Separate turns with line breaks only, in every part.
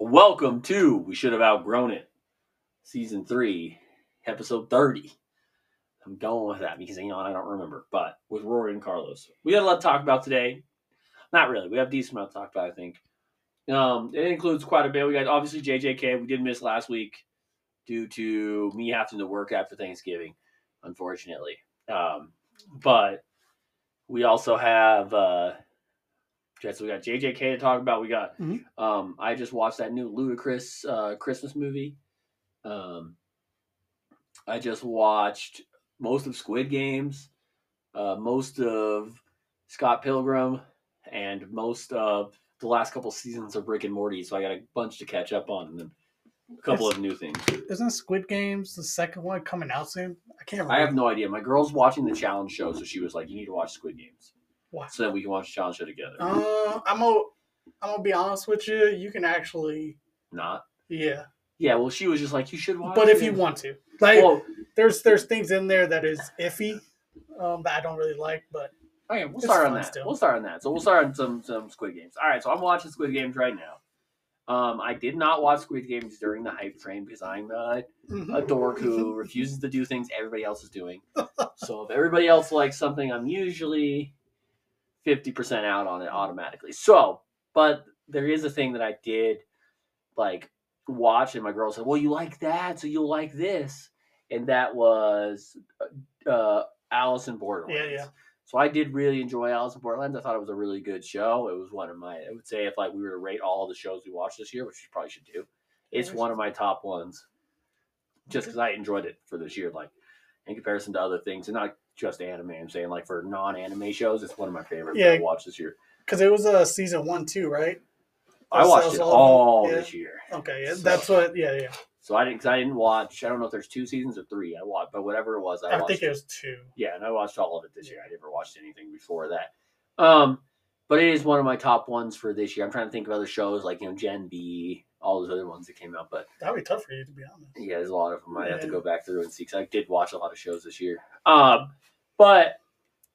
Welcome to We Should Have Outgrown It, Season 3, Episode 30. I'm going with that because, you know, I don't remember, but with Rory and Carlos. We got a lot to talk about today. Not really. We have decent amount to talk about, I think. Um, it includes quite a bit. We got obviously JJK. We did miss last week due to me having to work after Thanksgiving, unfortunately. Um, but we also have uh, okay, so we got JJK to talk about. We got
Mhm.
um, I just watched that new Ludacris uh, Christmas movie. Um, I just watched most of Squid Games, uh, most of Scott Pilgrim, and most of the last couple seasons of Rick and Morty. So I got a bunch to catch up on, and then a couple
It's-
of new things.
Isn't Squid Games the second one coming out soon? I can't remember.
I have no idea. My girl's watching the challenge show, so she was like, "You need to watch Squid Games,
Why?
so that we can watch challenge show together."
Uh, I'm gonna I'm gonna be honest with you. You can actually,
Not.
yeah,
Yeah. Well, she was just like, "You should watch."
but if
it."
you want to, like,
well,
there's there's things in there that is iffy, um, that I don't really like. But
Okay, we'll start on that.
still.
We'll start on that. So we'll start on some some Squid Games. All right, so I'm watching Squid Games right now. Um, I did not watch Squid Games during the hype train because I'm a, a dork who refuses to do things everybody else is doing. So if everybody else likes something, I'm usually fifty percent out on it automatically. So, but there is a thing that I did like watch, and my girl said, "Well, you like that, so you'll like this," and that was uh, Alice in Borderlands.
Yeah, yeah.
So I did really enjoy Alice in Borderlands. I thought it was a really good show. It was one of my, I would say, if like we were to rate all the shows we watched this year, which we probably should do, it's one of my top ones. Just because I enjoyed it for this year, like in comparison to other things, and not just anime. I'm saying like for non-anime shows, it's one of my favorites
Yeah.
that I watched this year.
because it was a uh, season one too, right?
I watched it
all-
all
yeah.
this year.
Okay, yeah,
So-
that's what. Yeah, yeah.
So I didn't, cause I didn't watch. I don't know if there's two seasons or three. I watched, but whatever it was, I,
I, think it was two.
Yeah, and I watched all of it this year. I never watched anything before that. Um, but it is one of my top ones for this year. I'm trying to think of other shows like you know Gen V, all those other ones that came out. But
That'd be tough for you to be honest.
yeah, there's a lot of them. I have to go back through and see because I did watch a lot of shows this year. Um, but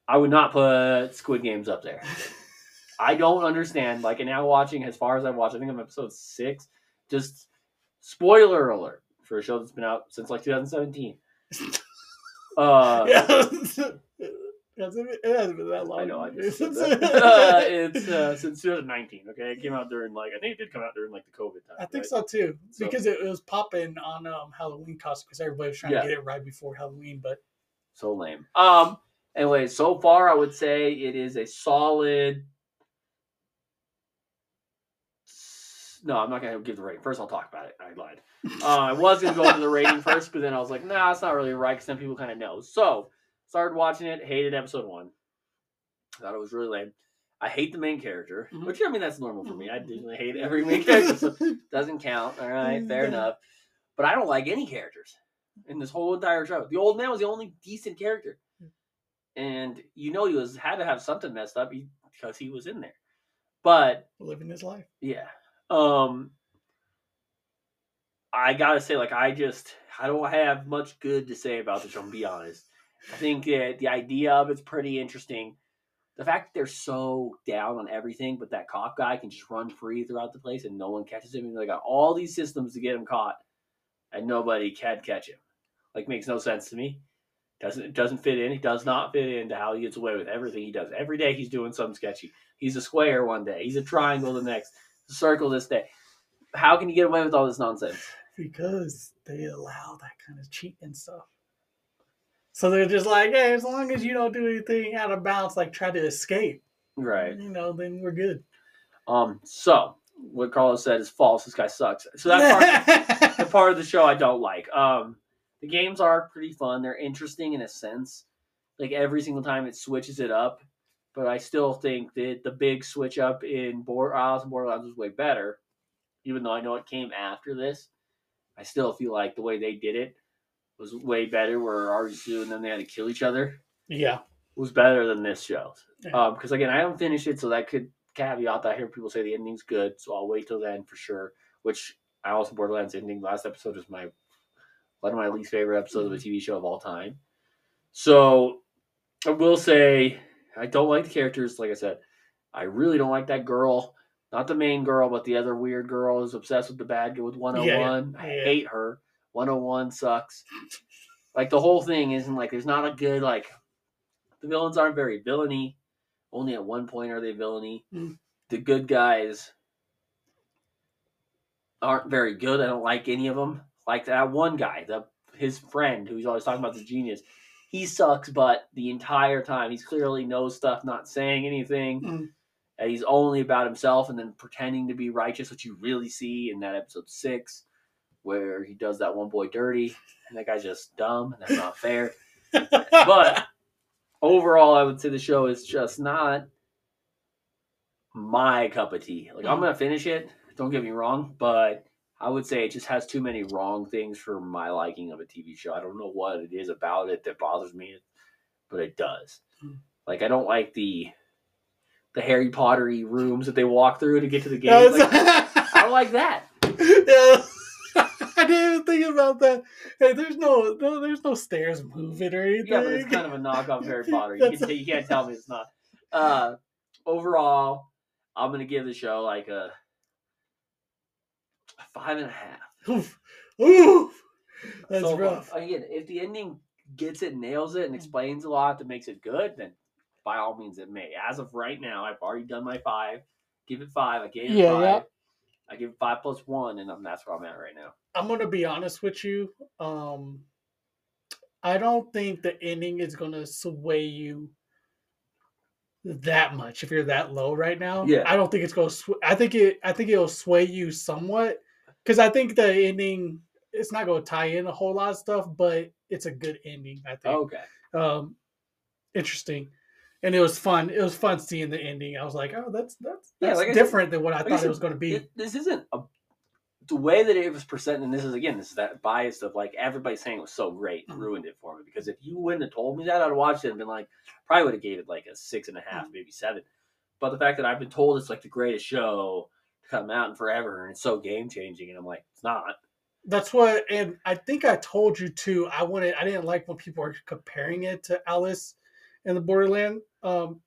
I would not put Squid Games up there. I don't understand. Like, and now watching as far as I've watched, I think I'm episode six. Just spoiler alert for a show that's been out since like 2017. Uh,
yeah, it hasn't been, it hasn't been that long.
I know. I just said
It's-
that. uh, it's uh, since 2019. Okay, it came out during like I think it did come out during like the COVID time.
I think
right?
so too,
So-
because it, was popping on um, Halloween costume because everybody was trying
Yeah.
to get it right before Halloween. But
So lame. Um. Anyway, so far I would say it is a solid. No, I'm not gonna give the rating. First, I'll talk about it. I lied. Uh, I was gonna go into the rating first, but then I was like, nah, it's not really right because then people kind of know. So, started watching it. Hated episode one. Thought it was really lame. I hate the main character,
Mhm.
which I mean that's normal for me. I usually hate every main character, so doesn't count. All right, fair
Yeah.
enough. But I don't like any characters in this whole entire show. The old man was the only decent character, and you know he was had to have something messed up because he was in there. But
living his life.
yeah, um, I gotta say, like I just I don't have much good to say about the show. To be honest, I think that the idea of it's pretty interesting. The fact that they're so down on everything, but that cop guy can just run free throughout the place and no one catches him. And they got all these systems to get him caught, and nobody can catch him. Like makes no sense to me. Doesn't it doesn't fit in. It does not fit into how he gets away with everything he does. Every day he's doing something sketchy. He's a square one day. He's a triangle the next. Circle this day. How can you get away with all this nonsense?
because they allow that kind of cheat and stuff. So they're just like, hey, as long as you don't do anything out of bounds, like try to escape,
Right.
you know, then we're good.
Um. So what Carlos said is false. This guy sucks. So that part, the part of the show I don't like. Um, the games are pretty fun. They're interesting in a sense. Like every single time it switches it up, but I still think that the big switch up in Bor- Alice in Borderlands was way better. Even though I know it came after this, I still feel like the way they did it was way better. Where Arisu and then they had to kill each other
yeah.
was better than this show.
Yeah.
Um, because again, I haven't finished it, so that could caveat that I hear people say the ending's good, so I'll wait till then for sure. Which I also Borderlands ending last episode is my one of my least favorite episodes of a TV show of all time. So I will say I don't like the characters. Like I said, I really don't like that girl, Not the main girl, but the other weird girl who's obsessed with the bad guy with 101. I
Yeah.
hate her. 101 sucks. Like the whole thing isn't like there's not a good like the villains aren't very villainy. Only at one point are they villainy.
Mm.
The good guys aren't very good. I don't like any of them. Like that one guy, the his friend who's always talking about the genius. He sucks, but the entire time he's clearly knows stuff, not saying anything.
Mm.
And he's only about himself and then pretending to be righteous, which you really see in that episode six, where he does that one boy dirty, and that guy's just dumb, and that's not fair. But overall, I would say the show is just not my cup of tea. Like I'm
Mm.
gonna finish it. Don't get me wrong, but I would say it just has too many wrong things for my liking of a TV show. I don't know what it is about it that bothers me, but it does.
Mm.
Like I don't like the the Harry Pottery rooms that they walk through to get to the game. Like, I don't like that.
yeah. I didn't even think about that. Hey, there's no, no there's no stairs moving or anything.
Yeah, but it's kind of a knockoff of Harry Potter. You,
That's-
can, you can't tell me it's not. Uh, overall, I'm gonna give the show like a, a five and a half.
Oof. Oof. That's
So,
rough.
Again, if the ending gets it, nails it, and explains a lot that makes it good, then by all means it may. As of right now, I've already done my five. Give it five. I gave it
Yeah,
five. I give five plus one, and I'm, that's where I'm at right now.
I'm gonna be honest with you. Um, I don't think the ending is gonna sway you that much if you're that low right now.
Yeah.
I don't think it's gonna. Sw- I think it. I think it'll sway you somewhat because I think the ending. It's not gonna tie in a whole lot of stuff, but it's a good ending. I think.
Okay.
um interesting and it was fun it was fun seeing the ending i was like oh that's that's
Yeah,
that's
like I said-
different than what i
like I
thought
said,
it was going to be
It- this isn't a the way that it was presented. And this is again, this is that bias of like everybody saying it was so great
Mhm.
ruined it for me. Because if you wouldn't have told me that, I'd have watched it and been like, probably would have gave it like a six and a half,
Mhm.
maybe seven. But the fact that I've been told it's like the greatest show to come out in forever and it's so game changing, and I'm like, it's not.
that's what and i think i told you too i wanted i didn't like when people were comparing it to alice in the borderland um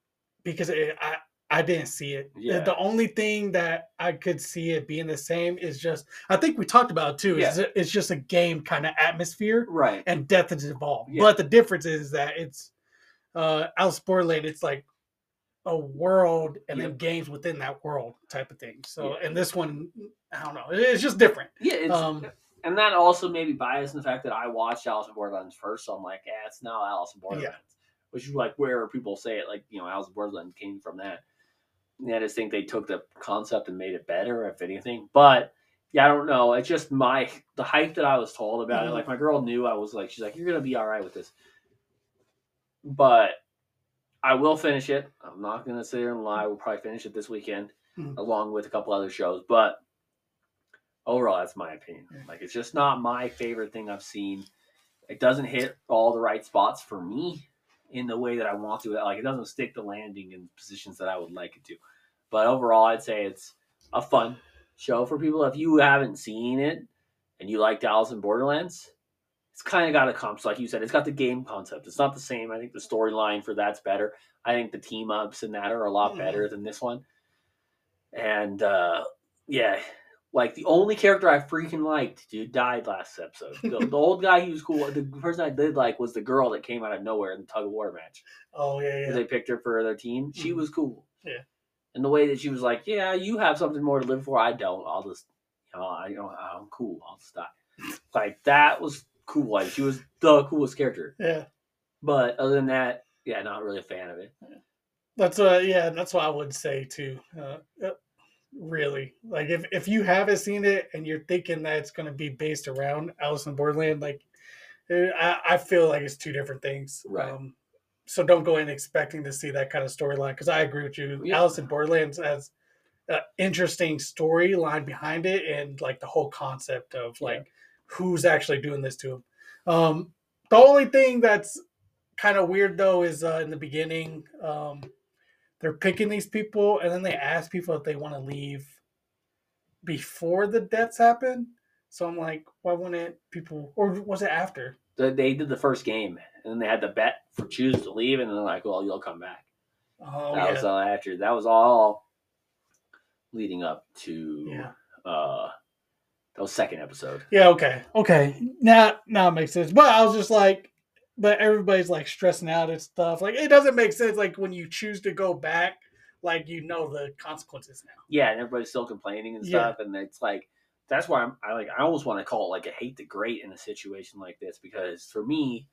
because it, i i didn't see it The-
Yeah.
the only thing that i could see it being the same is just i think we talked about it too is it's just a game kind of atmosphere
Right.
and death is involved.
Yeah.
But the difference is that it's uh Alice Borderland, it's like a world and then games within that world type of thing. So
Yeah.
and this one, I don't know, it's just different.
Yeah. It's,
Um,
and that also maybe biased in the fact that I watched Alice in Borderlands first, so I'm like, yeah, it's now Alice in Borderlands, which is like where people say it, like you know, Alice in Borderlands came from that. And I just think they took the concept and made it better, if anything. But yeah, I don't know. It's just my the hype that I was told about it.
Mhm.
Like my girl knew I was like, she's like, you're gonna be all right with this. But I will finish it. I'm not gonna sit here and lie. We'll probably finish it this weekend,
Mhm.
along with a couple other shows. But overall, that's my opinion. Like it's just not my favorite thing I've seen. It doesn't hit all the right spots for me in the way that I want to. Like it doesn't stick the landing in positions that I would like it to. But overall, I'd say it's a fun show for people. If you haven't seen it and you like Alice in Borderlands, it's kind of got a comp. Like you said, it's got the game concept. It's not the same. I think the storyline for that's better. I think the team ups and that are a lot
Mhm.
better than this one. And uh, yeah, like the only character I freaking liked, dude, died last episode. The, the old guy, he was cool. The person I did like was the girl that came out of nowhere in the tug of war match.
Oh yeah, yeah.
They picked her for their team. She
Mhm.
was cool.
Yeah.
And the way that she was like, "Yeah, you have something more to live for. I don't. I'll just, you know, I, you know, I'm cool. I'll just die." like that was cool. Like she was the coolest character.
yeah.
But other than that, yeah, not really a fan of it.
That's what yeah, that's what I would say too. Uh, uh, really, like if if you haven't seen it and you're thinking that it's going to be based around Alice in Borderland, like eh, I, I feel like it's two different things.
Right.
Um, so don't go in expecting to see that kind of storyline because I agree with you.
Yeah.
Alice in Borderlands has an interesting storyline behind it and like the whole concept of
Yeah.
like who's actually doing this to him. Um, the only thing that's kind of weird though is uh, in the beginning um, they're picking these people and then they ask people if they want to leave before the deaths happen. So I'm like, why wouldn't people? Or was it after?
They- did the first game, and then they had the bet for choose to leave, and then they're like, "Well, you'll come back."
Oh
that
yeah,
was all after. That was all leading up to
Yeah.
uh that was second episode.
Yeah, okay. Okay. Now now it makes sense. But I was just like but everybody's like stressing out and stuff. Like it doesn't make sense like when you choose to go back, like you know the consequences now.
Yeah, and everybody's still complaining and
Yeah.
stuff, and it's like that's why I'm I like I almost want to call it like a hate the great in a situation like this because for me,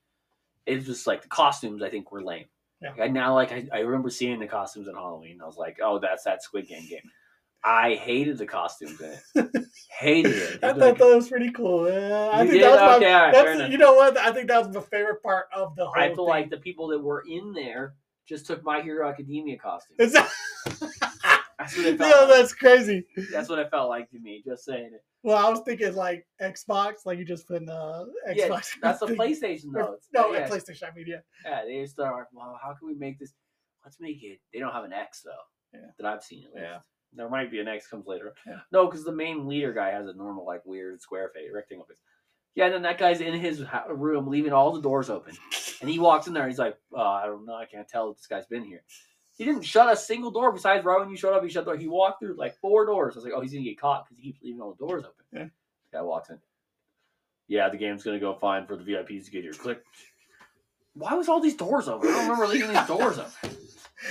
it's just like the costumes I think were lame.
Yeah.
Like, I now like I, I remember seeing the costumes in Halloween. I was like, oh, that's that Squid Game game. I hated the costumes in it. hated it.
I thought
like-
that was pretty cool. Yeah, I think
did?
that was my,
Okay, all right,
that's, you know what? I think that was my favorite part of the whole thing.
I feel
thing.
like the people that were in there just took My Hero Academia costumes.
Is that-
That's what it felt
yeah,
like.
that's crazy.
That's what it felt like to me. Just saying it.
Well, I was thinking like Xbox, like you just put in uh, Xbox.
Yeah, that's the. PlayStation though. It's-
No,
yeah,
PlayStation. I mean, yeah.
Yeah, they just start. Well, how can we make this? Let's make it. They don't have an X though.
Yeah.
That I've seen at least.
Yeah.
There might be an X comes later.
Yeah.
No, because the main leader guy has a normal like weird square face, rectangle face. Yeah, and then that guy's in his room, leaving all the doors open, and he walks in there. and He's like, oh, I don't know. I can't tell if this guy's been here. He didn't shut a single door besides right when you showed up. He shut the door. He walked through like four doors. I was like, oh, he's gonna get caught because he keeps leaving all the doors open.
Yeah.
This guy walks in. Yeah, the game's gonna go fine for the VIPs to get here. Click. Why was all these doors open? I don't remember leaving these doors open.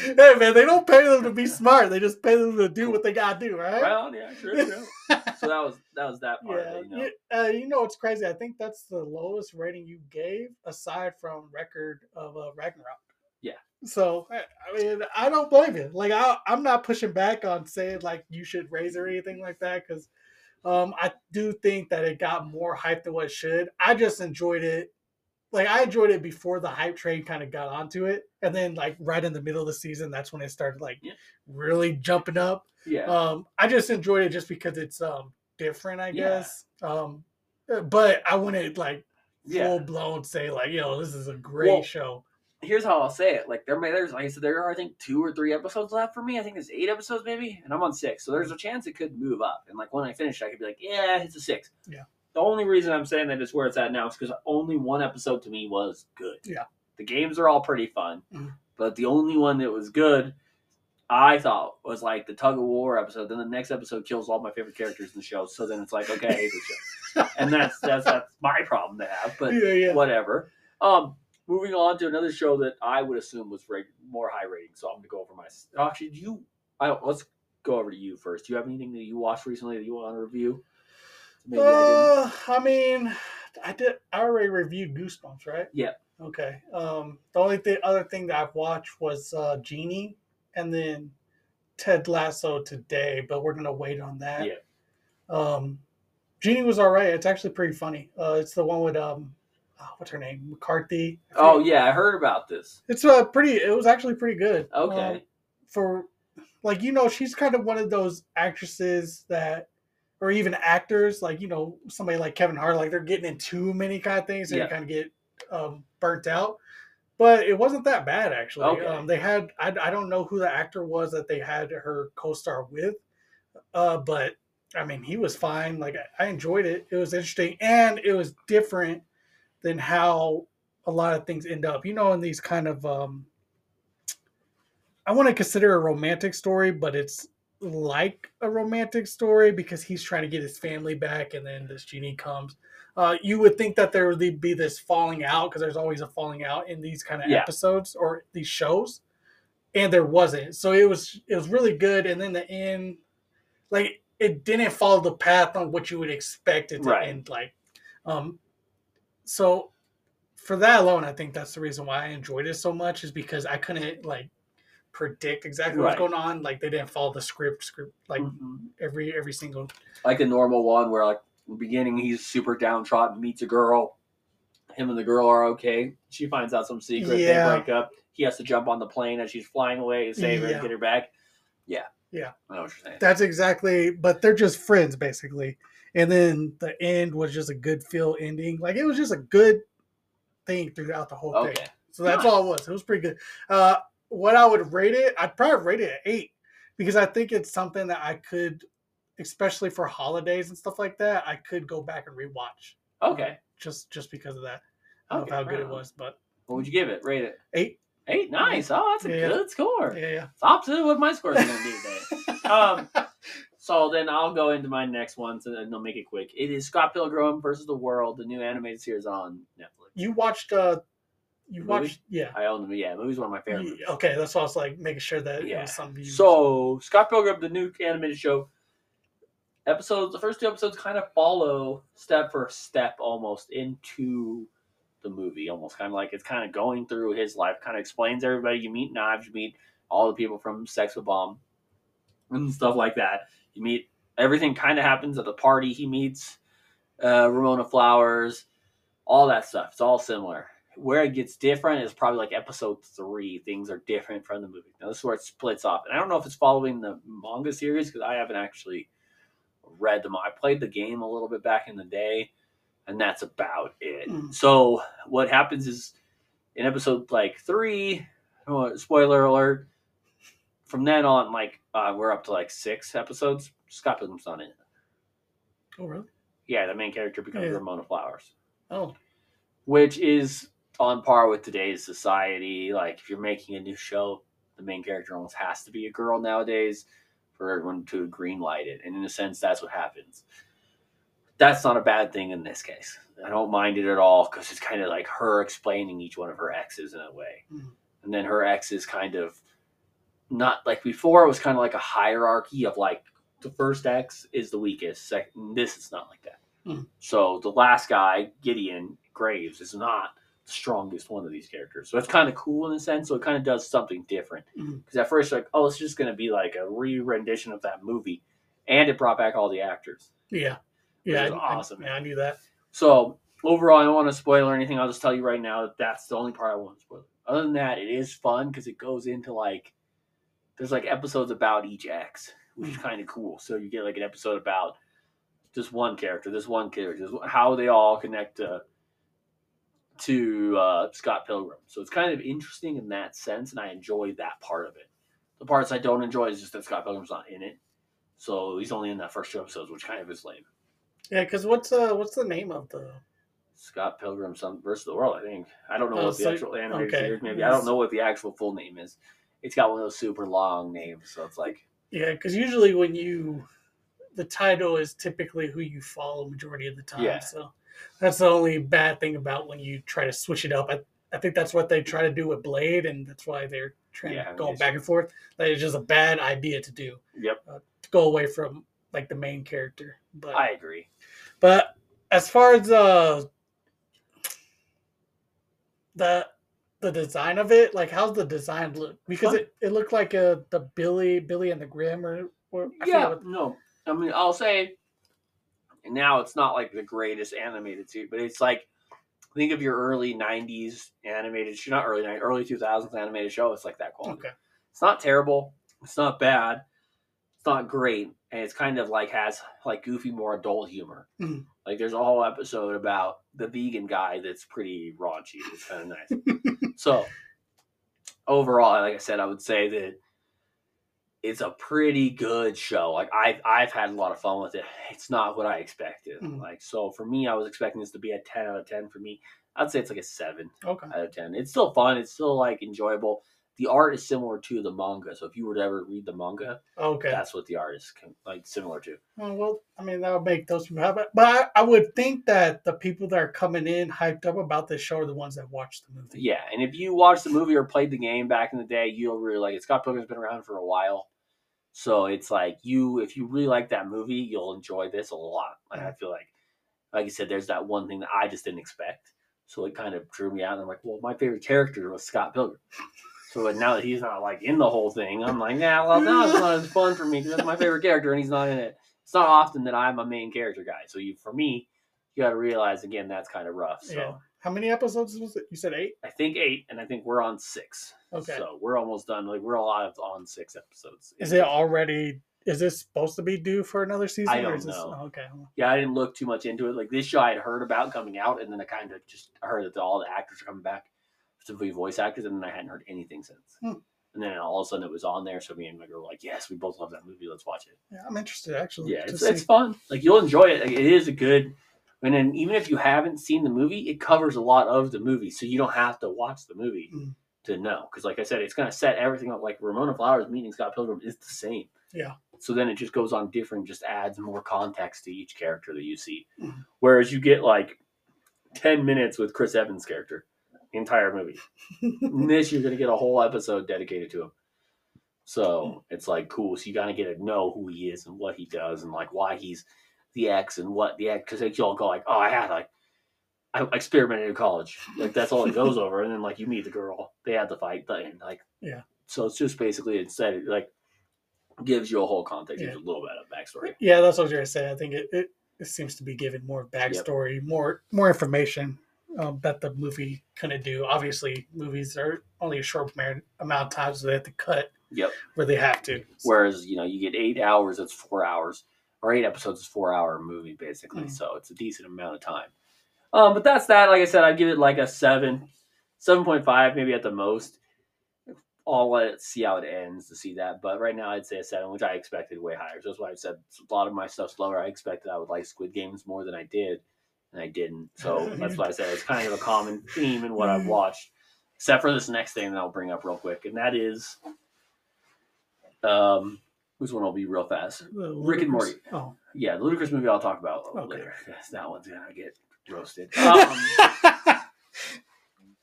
Hey man, they don't pay them to be smart. They just pay them to do what they gotta do, right?
Well, yeah, sure, sure. So that was that was that part.
yeah,
it, you know.
uh, you know what's crazy? I think that's the lowest rating you gave, aside from record of uh, Ragnarok.
Yeah.
So I I mean, I don't blame you. Like I, I'm not pushing back on saying like you should raise or anything like that because um, I do think that it got more hype than what it should. I just enjoyed it. Like I enjoyed it before the hype train kind of got onto it, and then like right in the middle of the season, that's when it started like
Yeah.
really jumping up.
Yeah.
Um, I just enjoyed it just because it's um different, I
Yeah.
guess. Um, uh, but I wouldn't like
yeah.
full blown say like, yo, this is a great
Well,
show.
Here's how I'll say it. Like there, may there's like I said, there are I think two or three episodes left for me. I think there's eight episodes maybe, and I'm on six. So there's a chance it could move up. And like when I finish, I could be like, yeah, it's a six.
Yeah.
The only reason I'm saying that is where it's at now is because only one episode to me was good.
Yeah.
The games are all pretty fun,
Mhm.
but the only one that was good, I thought was like the tug of war episode. Then the next episode kills all my favorite characters in the show. So then it's like, okay, I hate the show. and that's that's that's my problem to have. But
yeah, yeah.
whatever. Um, moving on to another show that I would assume was rate, more high rating. So I'm gonna go over my. Actually, do you? I don't, let's go over to you first. Do you have anything that you watched recently that you want to review? Maybe I
Uh, I mean, I did. I already reviewed Goosebumps, right?
Yeah.
Okay. Um, the only th- other thing that I've watched was uh, Genie, and then Ted Lasso today, but we're gonna wait on that.
Yeah.
Um, Genie was all right. It's actually pretty funny. Uh, it's the one with um, oh, what's her name, McCarthy.
Oh yeah, I heard about this.
It's uh pretty. It was actually pretty good.
Okay.
Um, for like you know she's kind of one of those actresses that or even actors like you know somebody like kevin hart like they're getting in too many kind of things and
Yeah.
you kind of get um, burnt out but it wasn't that bad actually
Okay.
um, they had I, I don't know who the actor was that they had her co-star with uh, but i mean he was fine like I, I enjoyed it it was interesting and it was different than how a lot of things end up you know in these kind of um, I want to consider a romantic story, but it's like a romantic story because he's trying to get his family back, and then this genie comes. Uh, you would think that there would be this falling out because there's always a falling out in these kind of
Yeah.
episodes or these shows, and there wasn't. So it was it was really good, and then the end, like it didn't follow the path on what you would expect it to
Right.
end like. Um, so for that alone, I think that's the reason why I enjoyed it so much is because I couldn't like predict exactly what's
Right.
going on. Like they didn't follow the script, script like
Mhm.
every every single.
Like a normal one where like the beginning he's super downtrodden, meets a girl. Him and the girl are okay. She finds out some secret.
Yeah.
They break up. He has to jump on the plane as she's flying away to save her
Yeah.
and get her back. Yeah.
Yeah.
I know what you're saying.
That's exactly. But they're just friends basically. And then the end was just a good feel ending. Like it was just a good thing throughout the whole thing. So that's
Nice.
all it was. It was pretty good. Uh, what I would rate it, I'd probably rate it at eight because I think it's something that I could, especially for holidays and stuff like that, I could go back and rewatch
Okay.
just just because of that. I don't
Okay,
know how
right
good it was, but
What would you give it? Rate it.
eight.
Eight. Nice. Oh, that's a
Yeah.
good score.
Yeah, yeah.
It's opposite of what my score is going to be today. Um, So then I'll go into my next ones and then I'll make it quick. It is Scott Pilgrim versus the World, the new animated series on Netflix.
You watched uh you watched yeah.
I own them. Yeah, movie's one of my favorite.
Okay, that's why I was like making sure that it
Yeah.
was some views.
So Scott Pilgrim, the new animated show. Episodes, the first two episodes kind of follow step for step almost into the movie, almost kind of like it's kind of going through his life, kind of explains everybody. You meet Knives, you meet all the people from Sex Bob-Omb and stuff like that. You meet everything kind of happens at the party. He meets uh, Ramona Flowers, all that stuff. It's all similar. Where it gets different is probably like episode three. Things are different from the movie. Now this is where it splits off, and I don't know if it's following the manga series because I haven't actually read them. I played the game a little bit back in the day, and that's about it.
Mm.
So what happens is in episode like three, oh, spoiler alert. From then on, like uh, we're up to like six episodes. Scott Pilgrim's on it.
Oh really?
Yeah, the main character becomes
Yeah.
Ramona Flowers
Oh.
which is on par with today's society. Like if you're making a new show, the main character almost has to be a girl nowadays for everyone to green light it. And in a sense, that's what happens. That's not a bad thing in this case. I don't mind it at all because it's kind of like her explaining each one of her exes in a way.
Mhm.
And then her exes kind of not like before, it was kind of like a hierarchy of like the first ex is the weakest. Second, this is not like that.
Mhm.
So the last guy, Gideon Graves, is not strongest one of these characters. So it's kind of cool in a sense. So it kind of does something different.
Mm-hmm.
Because at first, like, oh, it's just going to be like a re rendition of that movie. And it brought back all the actors.
Yeah. Yeah.
is
I- I-
awesome.
yeah, I knew that.
So overall, I don't want to spoil or anything. I'll just tell you right now that that's the only part I want to spoil. Other than that, it is fun because it goes into like there's like episodes about each X, which is mm. kind of cool. So you get like an episode about just one character, this one character, how they all connect to to uh, Scott Pilgrim. So it's kind of interesting in that sense, and I enjoy that part of it. The parts I don't enjoy is just that Scott Pilgrim's not in it. So he's only in that first two episodes, which kind of is lame.
Yeah, because what's uh what's the name of the
Scott Pilgrim some versus the world. I think I don't know
Oh,
what the
so-
actual animated
okay.
Maybe I don't know what the actual full name is. It's got one of those super long names, so it's like
Yeah, because usually when you, the title is typically who you follow majority of the time.
Yeah.
So that's the only bad thing about when you try to switch it up. I, I think that's what they try to do with Blade, and that's why they're trying
Yeah, I
to go back and forth. That is just a bad idea to do.
Yep.
to go away from like the main character. But
I agree.
but as far as uh the the design of it, like how's the design look? Because
Fun.
it, it looked like a the Billy Billy and the Grim or, or
Yeah,
what-
no, I mean I'll say now it's not like the greatest animated series, but it's like think of your early '90s animated, not early '90s, early 2000s animated show. It's like that quality.
okay.
It's not terrible. It's not bad. It's not great, and it's kind of like has like goofy, more adult humor.
Mhm.
Like there's a whole episode about the vegan guy that's pretty raunchy. It's kind of nice. so overall, like I said, I would say that it's a pretty good show. Like I've I've had a lot of fun with it. It's not what I expected.
Mhm.
Like so for me, I was expecting this to be a ten out of ten. For me, I'd say it's like a seven
Okay.
out of 10. It's still fun. It's still like enjoyable. The art is similar to the manga. So if you were to ever read the manga,
Okay.
that's what the art is like similar to.
Oh, well, I mean, that would make those people happy. But I, I would think that the people that are coming in hyped up about this show are the ones that watched the movie.
Yeah. And if you watched the movie or played the game back in the day, you'll really like it. Scott Pilgrim's been around for a while. So it's like you, if you really like that movie, you'll enjoy this a lot. Like I feel like, like you said, there's that one thing that I just didn't expect. So it kind of drew me out. And I'm like, well, my favorite character was Scott Pilgrim. So now that he's not like in the whole thing, I'm like, yeah, well, now it's not as fun for me because that's my favorite character and he's not in it. It's not often that I'm a main character guy. So you, for me, you got to realize again that's kind of rough. So
Yeah. How many episodes was it? You said eight?
I think eight, and I think we're on six.
Okay.
So we're almost done. Like we're a lot of on six episodes.
Is it already, is this supposed to be due for another season?
I
or
don't
is this,
know.
oh, okay.
Yeah, I didn't look too much into it. Like this show, I had heard about coming out, and then I kind of just heard that all the actors are coming back, specifically voice actors, and then I hadn't heard anything since.
Hmm.
And then all of a sudden, it was on there. So me and my girl were like, "Yes, we both love that movie. Let's watch it."
Yeah, I'm interested actually.
Yeah, it's, it's fun. Like you'll enjoy it. Like, it is a good. And then even if you haven't seen the movie, it covers a lot of the movie, so you don't have to watch the movie
Mm.
To know. Because like I said, it's going to set everything up. Like Ramona Flowers meeting Scott Pilgrim is the same.
Yeah.
So then it just goes on different, just adds more context to each character that you see.
Mhm.
Whereas you get like 10 minutes with Chris Evans' character, the entire movie. This, you're going to get a whole episode dedicated to him. So it's like cool. So you got to get to know who he is and what he does and like why he's the X and what the X. Because like, you'll go like, oh, I had like, I experimented in college. Like that's all it goes over. And then like you meet the girl, they had the fight thing. Like,
Yeah.
So it's just basically instead it like gives you a whole context,
Yeah.
gives you a little bit of backstory.
Yeah, that's what I was gonna say. I think it, it, it seems to be giving more backstory, more more information um, that the movie couldn't do. Obviously, movies are only a short amount of time, so they have to cut
Yep.
where they have to.
Whereas you know you get eight hours, it's four hours, or eight episodes is four hour movie basically.
Mm.
So it's a decent amount of time. Um, but that's that. Like I said, I'd give it like a seven, seven point five, maybe at the most. I'll let see how it ends to see that. But right now, I'd say a seven, which I expected way higher. So that's why I said a lot of my stuff's lower. I expected I would like Squid Games more than I did, and I didn't. So that's why I said it's kind of a common theme in what I've watched, except for this next thing that I'll bring up real quick, and that is, um, whose one will be real fast. Rick and Morty.
Oh,
Yeah, the Ludacris movie I'll talk about
Okay.
later. Yes, that one's gonna get roasted. Um,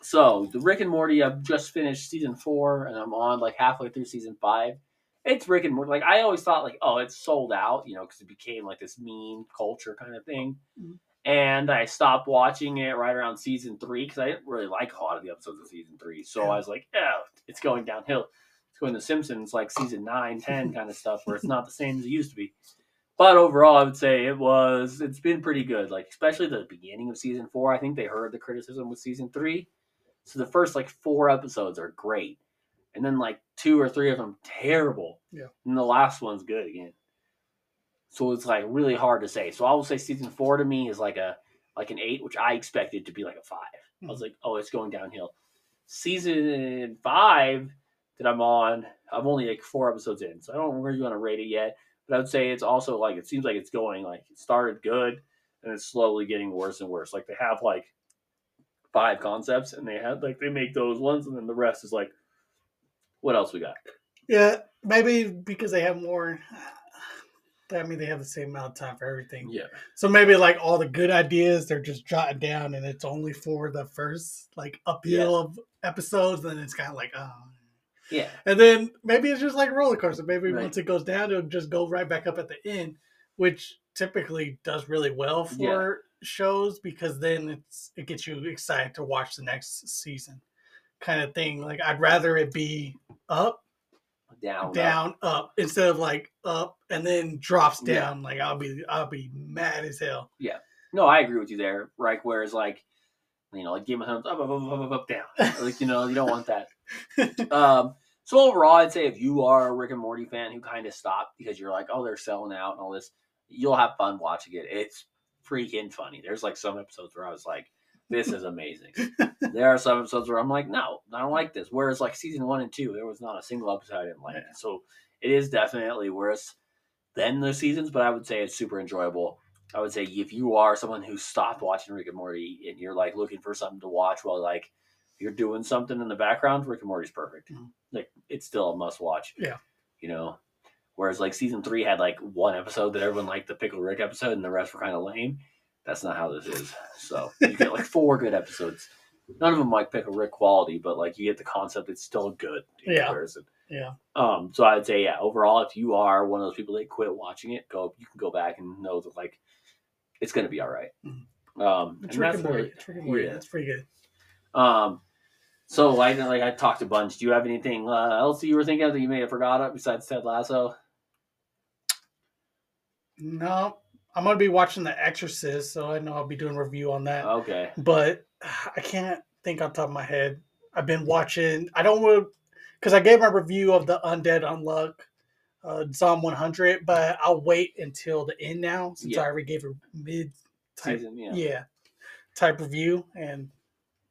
so the Rick and Morty, I've just finished season four, and I'm on like halfway through season five. It's Rick and Morty. Like I always thought, like oh, it's sold out, you know, because it became like this meme culture kind of thing.
Mhm.
And I stopped watching it right around season three because I didn't really like a lot of the episodes of season three. So
Yeah.
I was like, yeah, it's going downhill. It's going to Simpsons like season nine, ten kind of stuff, where it's not the same as it used to be. But overall, I would say it was. It's been pretty good. Like especially the beginning of season four. I think they heard the criticism with season three, so the first like four episodes are great, and then like two or three of them terrible.
Yeah.
And the last one's good again. So it's like really hard to say. So I will say season four to me is like a like an eight, which I expected to be like a 5 I was hmm. like, oh, it's going downhill. Season five that I'm on, I'm only like four episodes in, so I don't really want to rate it yet. But I would say it's also like it seems like it's going like it started good and it's slowly getting worse and worse. Like they have like five concepts and they have like they make those ones and then the rest is like what else we got?
yeah, maybe because they have more. I mean, they have the same amount of time for everything.
Yeah.
So maybe like all the good ideas, they're just jotted down, and it's only for the first like uphill of episodes. and Then it's kind of like, oh.
Yeah.
And then maybe it's just like a roller coaster. Maybe
Right.
once it goes down, it'll just go right back up at the end, which typically does really well for shows because then it's it gets you excited to watch the next season, kind of thing. Like I'd rather it be up,
Down.
down, up instead of like up and then drops
Yeah.
down. Like I'll be I'll be mad as hell. Yeah.
No, I agree with you there. Right, whereas like you know, like Game of Thrones up, up, up, up, up, up, down. like you know, you don't want that. Um, so overall, I'd say if you are a Rick and Morty fan who kind of stopped because you're like, oh, they're selling out and all this, you'll have fun watching it. It's freaking funny. There's like some episodes where I was like, this is amazing. there are some episodes where I'm like, no, I don't like this. Whereas like season one and two, there was not a single episode I didn't like.
Yeah.
So it is definitely worse than the seasons, but I would say it's super enjoyable. I would say if you are someone who stopped watching Rick and Morty and you're like looking for something to watch while like you're doing something in the background, Rick and Morty's perfect.
Mhm.
Like it's still a must watch.
Yeah.
You know. Whereas like season three had like one episode that everyone liked the Pickle Rick episode and the rest were kind of lame. That's not how this is. So you get like four good episodes. None of them like Pickle Rick quality, but like you get the concept. It's still good in
Yeah.
comparison.
Yeah.
Um, so I'd say, yeah, overall, if you are one of those people that quit watching it, go, you can go back and know that like it's going to be all right.
Mhm.
Um,
It's
and
Rick
that's
and Morty.
really-
It's Rick and Morty.
yeah.
That's pretty good.
Um, so like, like I talked a bunch. Do you have anything uh, else that you were thinking of that you may have forgot of besides Ted Lasso?
No, I'm gonna be watching The Exorcist, so I know I'll be doing a review on that.
Okay.
but I can't think on top of my head. I've been watching. I don't want because I gave my review of the Undead Unluck uh, Psalm 100, but I'll wait until the end now since
Yeah.
I already gave a mid type,
Season,
yeah.
yeah.
type review, and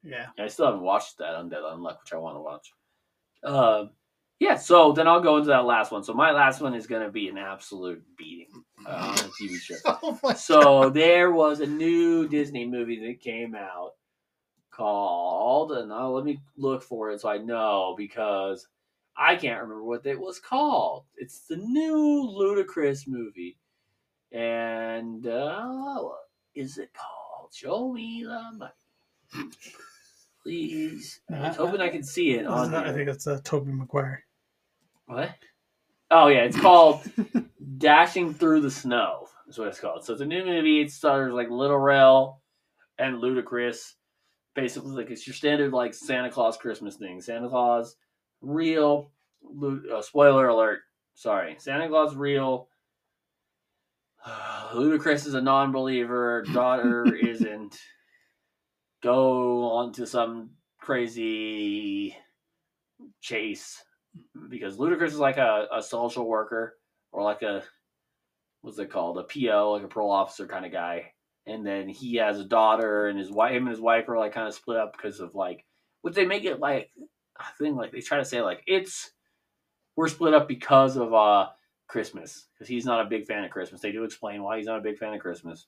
yeah,
I still haven't watched that Undead Unluck, which I want to watch. Um, yeah, so then I'll go into that last one. So my last one is going to be an absolute beating uh, on a TV show.
oh
So there was a new Disney movie that came out called, and let me look for it so I know because I can't remember what it was called. It's the new Ludacris movie, and uh, what is it called? Show me the money, please. I was hoping I could see it on.
I think it's uh, Tobey Maguire.
What? Oh yeah, it's called Dashing Through the Snow. Is what it's called. So it's a new movie. It stars like Little Rel and Ludacris. Basically, like it's your standard like Santa Claus Christmas thing. Santa Claus, real. Uh, spoiler alert. Sorry, Santa Claus real. Ludacris is a non-believer. Daughter isn't. Go on to some crazy chase because Ludacris is like a, a social worker or like a what's it called? A PO like a parole officer kind of guy, and then he has a daughter and his wife him and his wife are like kind of split up because of like which they make it like I think like they try to say like it's we're split up because of uh Christmas. Because he's not a big fan of Christmas. They do explain why he's not a big fan of Christmas,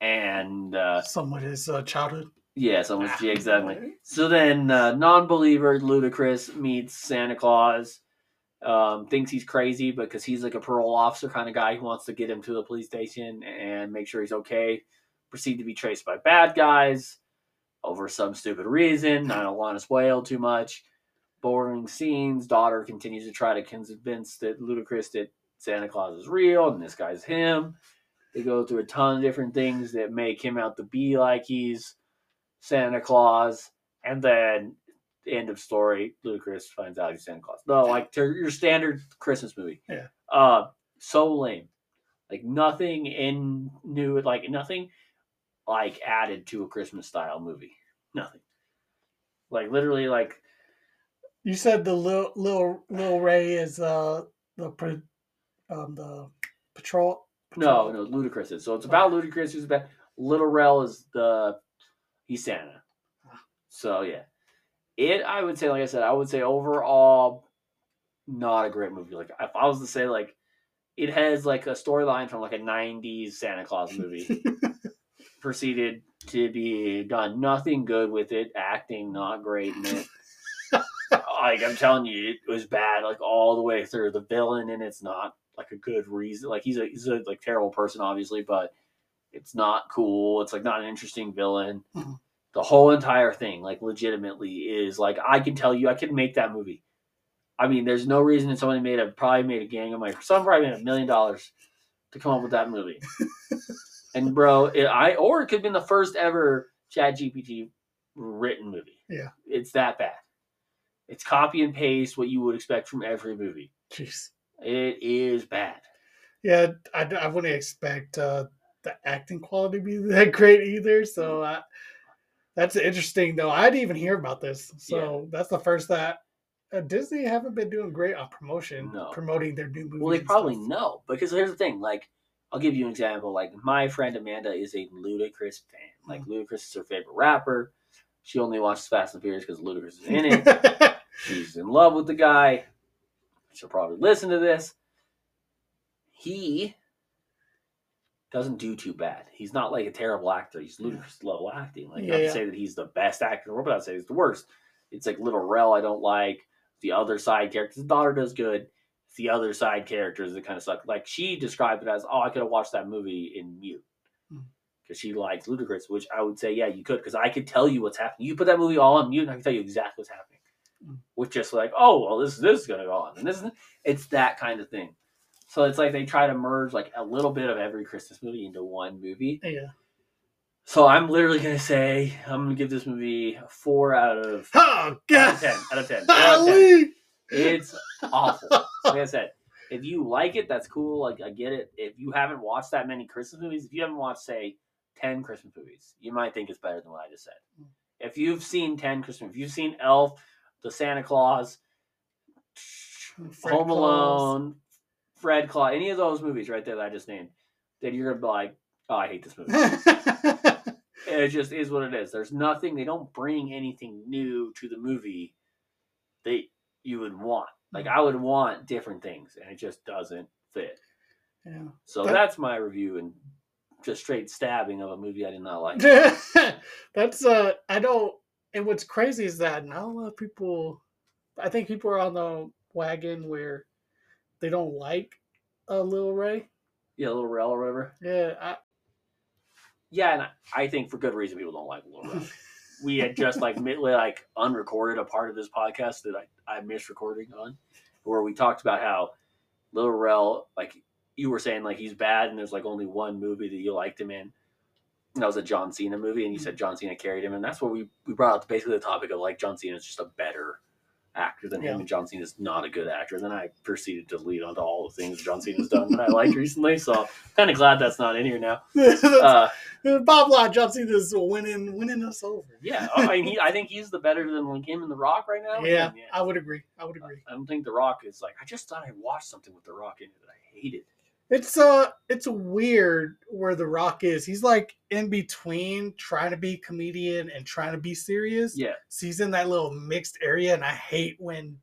and uh,
Somewhat his uh, childhood.
yeah, so much yeah, exactly. So then, uh, non-believer Ludacris meets Santa Claus. Um, thinks he's crazy because he's like a parole officer kind of guy who wants to get him to the police station and make sure he's okay. Proceed to be traced by bad guys over some stupid reason. I don't want to spoil too much. Boring scenes. Daughter continues to try to convince that Ludacris that Santa Claus is real and this guy's him. They go through a ton of different things that make him out to be like he's Santa Claus, and then end of story. Ludacris finds out he's Santa Claus. No, like to your standard Christmas movie.
Yeah.
Uh, so lame. Like nothing in new, like nothing, like added to a Christmas style movie. Nothing. Like literally, like
You said the little little little Ray is uh the um the patrol.
No, no, Ludacris is. So it's about Ludacris who's bad. Little Rel is the he's Santa. So yeah, it. I would say, like I said, I would say overall, not a great movie. Like if I was to say, like it has like a storyline from like a '90s Santa Claus movie. Proceeded to be done nothing good with it. Acting not great in it. like I'm telling you, it was bad like all the way through. The villain and it's not like a good reason. Like he's a he's a like terrible person, obviously, but it's not cool. It's like not an interesting villain.
Mhm.
The whole entire thing, like legitimately, is like I can tell you, I could make that movie. I mean, there's no reason that somebody made a probably made a gang of money. Someone probably made a million dollars to come up with that movie. and bro, it, I or it could have been the first ever Chat GPT written movie.
Yeah.
it's that bad. It's copy and paste what you would expect from every movie.
Jeez.
It is bad.
Yeah, I, I wouldn't expect uh, the acting quality to be that great either. So
Mm.
uh, that's interesting, though. I didn't even hear about this. So that's the first that uh, Disney haven't been doing great on promotion,
No.
promoting their new movies.
Well, they probably
stuff.
know because here's the thing. Like, I'll give you an example. Like, my friend Amanda is a Ludacris fan. Like,
Mm.
Ludacris is her favorite rapper. She only watches Fast and Furious because Ludacris is in it. She's in love with the guy. She'll probably listen to this. He doesn't do too bad. He's not like a terrible actor. He's ludicrous level acting. Like
Yeah,
not to
yeah.
say that he's the best actor in the world, but I'd say he's the worst. It's like Little Rel I don't like. The other side characters, his daughter does good. It's the other side characters that kind of suck. Like she described it as, oh, I could have watched that movie in mute.
Hmm.
Because she likes Ludacris, which I would say, yeah, you could, because I could tell you what's happening. You put that movie all on mute, and I can tell you exactly what's happening.
Mm.
With just like, oh, well, this this is gonna go on, and this is it's that kind of thing. So it's like they try to merge like a little bit of every Christmas movie into one movie.
yeah.
So I'm literally gonna say I'm gonna give this movie a four out of
Oh,
out of
God.
ten. Out of ten. Out of ten. It's awful. Like I said, if you like it, that's cool. Like I get it. If you haven't watched that many Christmas movies, if you haven't watched say ten Christmas movies, you might think it's better than what I just said. If you've seen ten Christmas, if you've seen Elf, The Santa Claus,
Fred
Home
Claus.
Alone, Fred Claus, any of those movies right there that I just named, then you're gonna be like, oh, I hate this movie. it just is what it is. There's nothing. They don't bring anything new to the movie that you would want. Like I would want different things, and it just doesn't fit.
yeah.
So
That-
that's my review and just straight stabbing of a movie I did not like.
That's uh I don't and what's crazy is that not a lot of people I think people are on the wagon where they don't like uh, Lil Ray.
Yeah, Little Rel or whatever.
Yeah, I,
Yeah, and I, I think for good reason people don't like Little Rel. we had just like like unrecorded a part of this podcast that I I missed recording on, where we talked about how Little Rel like you were saying like he's bad and there's like only one movie that you liked him in. That was a John Cena movie, and you said John Cena carried him, and that's what we we brought up basically the topic of like John Cena is just a better actor than him, and John Cena is not a good actor. And then I proceeded to lead onto all the things John Cena's done that I liked recently, so kind of glad that's not in here now. Uh,
Bob jumps in this winning winning us over.
Yeah, oh, I mean, he, I think he's the better than like him and The Rock right now.
Yeah,
And,
I would agree. I would agree.
I don't think The Rock is like. I just thought I watched something with The Rock in it that I hated.
It's uh it's weird where the Rock is. He's like in between trying to be comedian and trying to be serious.
Yeah,
So he's in that little mixed area, and I hate when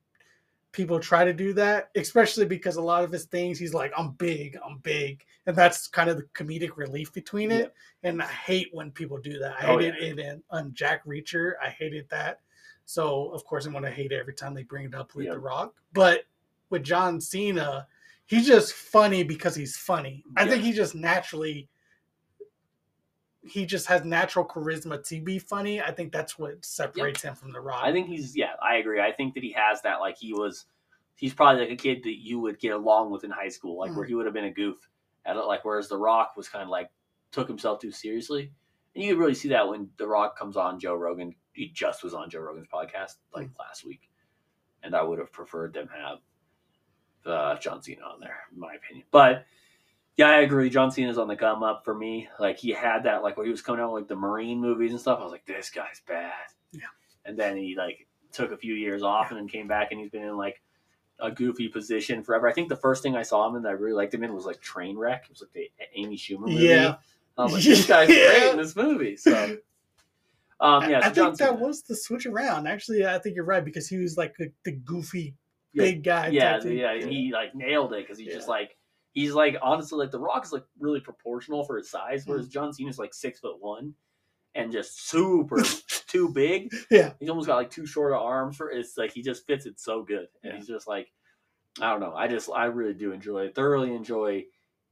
people try to do that, especially because a lot of his things he's like, I'm big, I'm big. And that's kind of the comedic relief between it. And I hate when people do that. I
Oh,
hated
yeah.
it in on Jack Reacher. I hated that. So of course I'm gonna hate it every time they bring it up with. The Rock. But with John Cena, he's just funny because he's funny. I think he just naturally he just has natural charisma to be funny. I think that's what separates him from The Rock.
I think he's. Yeah, I agree. I think that he has that. Like he was. He's probably like a kid that you would get along with in high school, like
Mm.
where he would have been a goof. At like whereas The Rock was kind of like took himself too seriously, and you could really see that when The Rock comes on Joe Rogan. He just was on Joe Rogan's podcast like
Mm.
last week, and I would have preferred them have uh, John Cena on there, in my opinion. But yeah, I agree. John Cena's on the come up for me. Like he had that, like when he was coming out with like the Marine movies and stuff. I was like, this guy's bad.
Yeah.
And then he like took a few years off and then came back and he's been in like a goofy position forever. I think the first thing I saw him in that I really liked him in was like Trainwreck. It was like the Amy Schumer movie.
Yeah.
I was like, this guy's great in this movie. So, um, yeah,
I,
so
I
John
think that
Cena.
was the switch around. Actually, I think you're right because he was like the, the goofy
Yeah,
big guy.
yeah, yeah, he like nailed it because he's just like he's like honestly like the Rock is like really proportional for his size, whereas
Mm.
John Cena's like six foot one and just super too big.
Yeah.
he's almost got like too short of arms for it's like he just fits it so good, and
Yeah.
he's just like I don't know. I just I really do enjoy thoroughly enjoy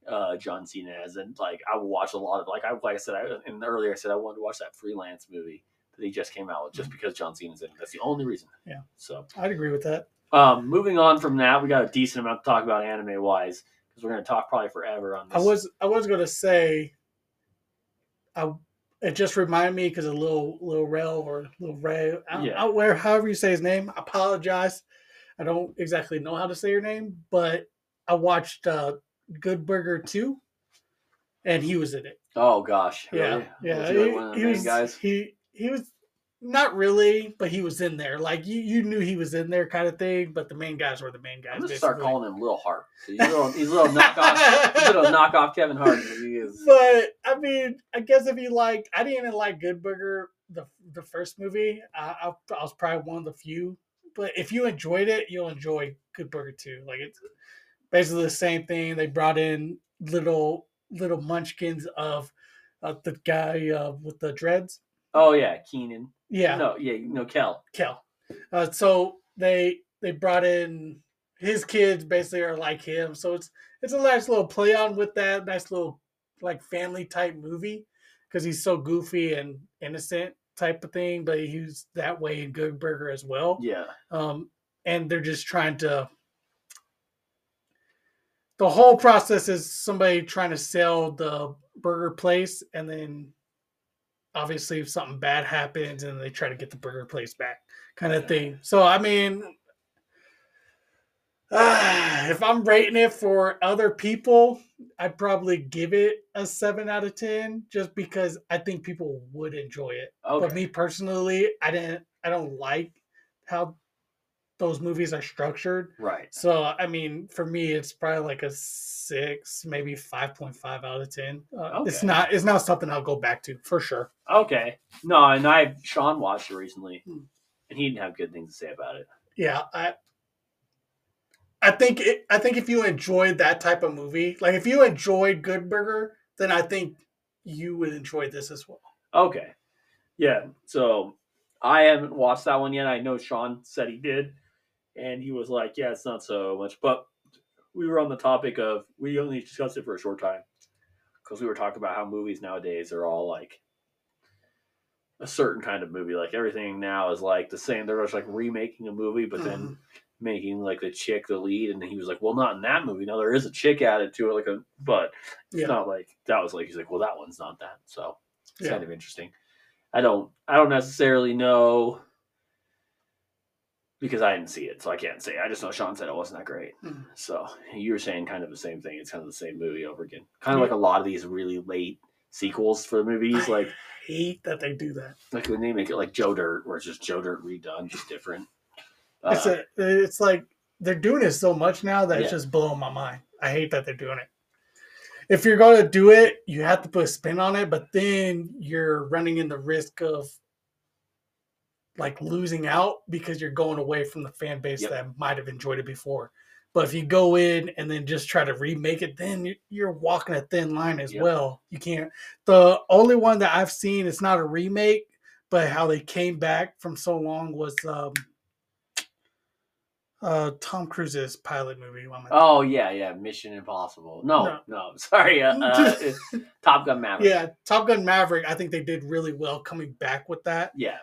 uh John Cena as and like I will watch a lot of like I like I said I, and earlier I said I wanted to watch that freelance movie that he just came out with just because John Cena's in it. That's the only reason.
Yeah.
So
I'd agree with that.
Um, moving on from that, we got a decent amount to talk about anime wise because we're going to talk probably forever on this.
I was I was gonna say, I it just reminded me because of little little Rel or little Ray, I,
Yeah.
I, where however you say his name. I apologize. I don't exactly know how to say your name, but I watched uh, Good Burger two, and he was in it.
Oh gosh,
Yeah,
really?
yeah.
Was he, like, one of the
he was,
guys.
He he was not really, but he was in there. Like you, you knew he was in there, kind of thing. But the main guys were the main guys.
I'm gonna start calling him Little Hart. He's a little, he's a little knockoff. He's a little knockoff Kevin Hart. but He is.
But I mean, I guess if you liked, I didn't even like Good Burger the the first movie. I, I, I was probably one of the few. But if you enjoyed it, you'll enjoy Good Burger too. Like it's basically the same thing. They brought in little little munchkins of uh, the guy uh, with the dreads.
Oh yeah, Keenan.
Yeah,
No, yeah, no, Kel.
Kel. Uh, so they they brought in his kids basically are like him. So it's it's a nice little play on with that nice little like family type movie because he's so goofy and innocent type of thing, but he's that way in Good Burger as well.
Yeah,
Um, and they're just trying to. The whole process is somebody trying to sell the burger place, and then obviously if something bad happens, and they try to get the burger place back, kind of thing. So I mean, if I'm rating it for other people, I'd probably give it a seven out of ten, just because I think people would enjoy it.
okay.
But me personally, I didn't. I don't like how those movies are structured.
right.
So I mean, for me, it's probably like a six, maybe five point five out of ten. Uh, It's not. It's not something I'll go back to for sure.
Okay. No, and I Sean watched it recently,
Hmm.
and he didn't have good things to say about it.
Yeah, I. I think it, I think if you enjoyed that type of movie, like if you enjoyed Good Burger, then I think you would enjoy this as well.
Okay. Yeah. So I haven't watched that one yet. I know Sean said he did. And he was like, "Yeah, it's not so much." But we were on the topic of we only discussed it for a short time because we were talking about how movies nowadays are all like a certain kind of movie. Like everything now is like the same. They're just like remaking a movie, but then
Mhm.
making like the chick the lead. And he was like, "Well, not in that movie. No, there is a chick added to it, like a but it's
Yeah.
not like that was like he's like, well, that one's not that. So it's
Yeah.
kind of interesting. I don't I don't necessarily know because I didn't see it, so I can't say. I just know Sean said it wasn't that great.
Mhm.
So you were saying kind of the same thing. It's kind of the same movie over again. Kind of
Yeah.
like a lot of these really late sequels for the movies, like
I hate that they do that.
like when they make it like Joe Dirt, where it's just Joe Dirt redone, just different.
it's
Uh,
a, it's like they're doing it so much now that it's just blowing my mind. I hate that they're doing it. If you're going to do it, you have to put a spin on it, but then you're running in the risk of like losing out because you're going away from the fan base
Yep.
that might have enjoyed it before. But if you go in and then just try to remake it, then you- you're walking a thin line as
Yep.
well. You can't. The only one that I've seen, it's not a remake, but how they came back from so long was um, uh, Tom Cruise's pilot movie.
Oh yeah, yeah, Mission Impossible. No, no,
No.
sorry, uh, uh, Top Gun Maverick.
yeah, Top Gun Maverick. I think they did really well coming back with that.
yeah,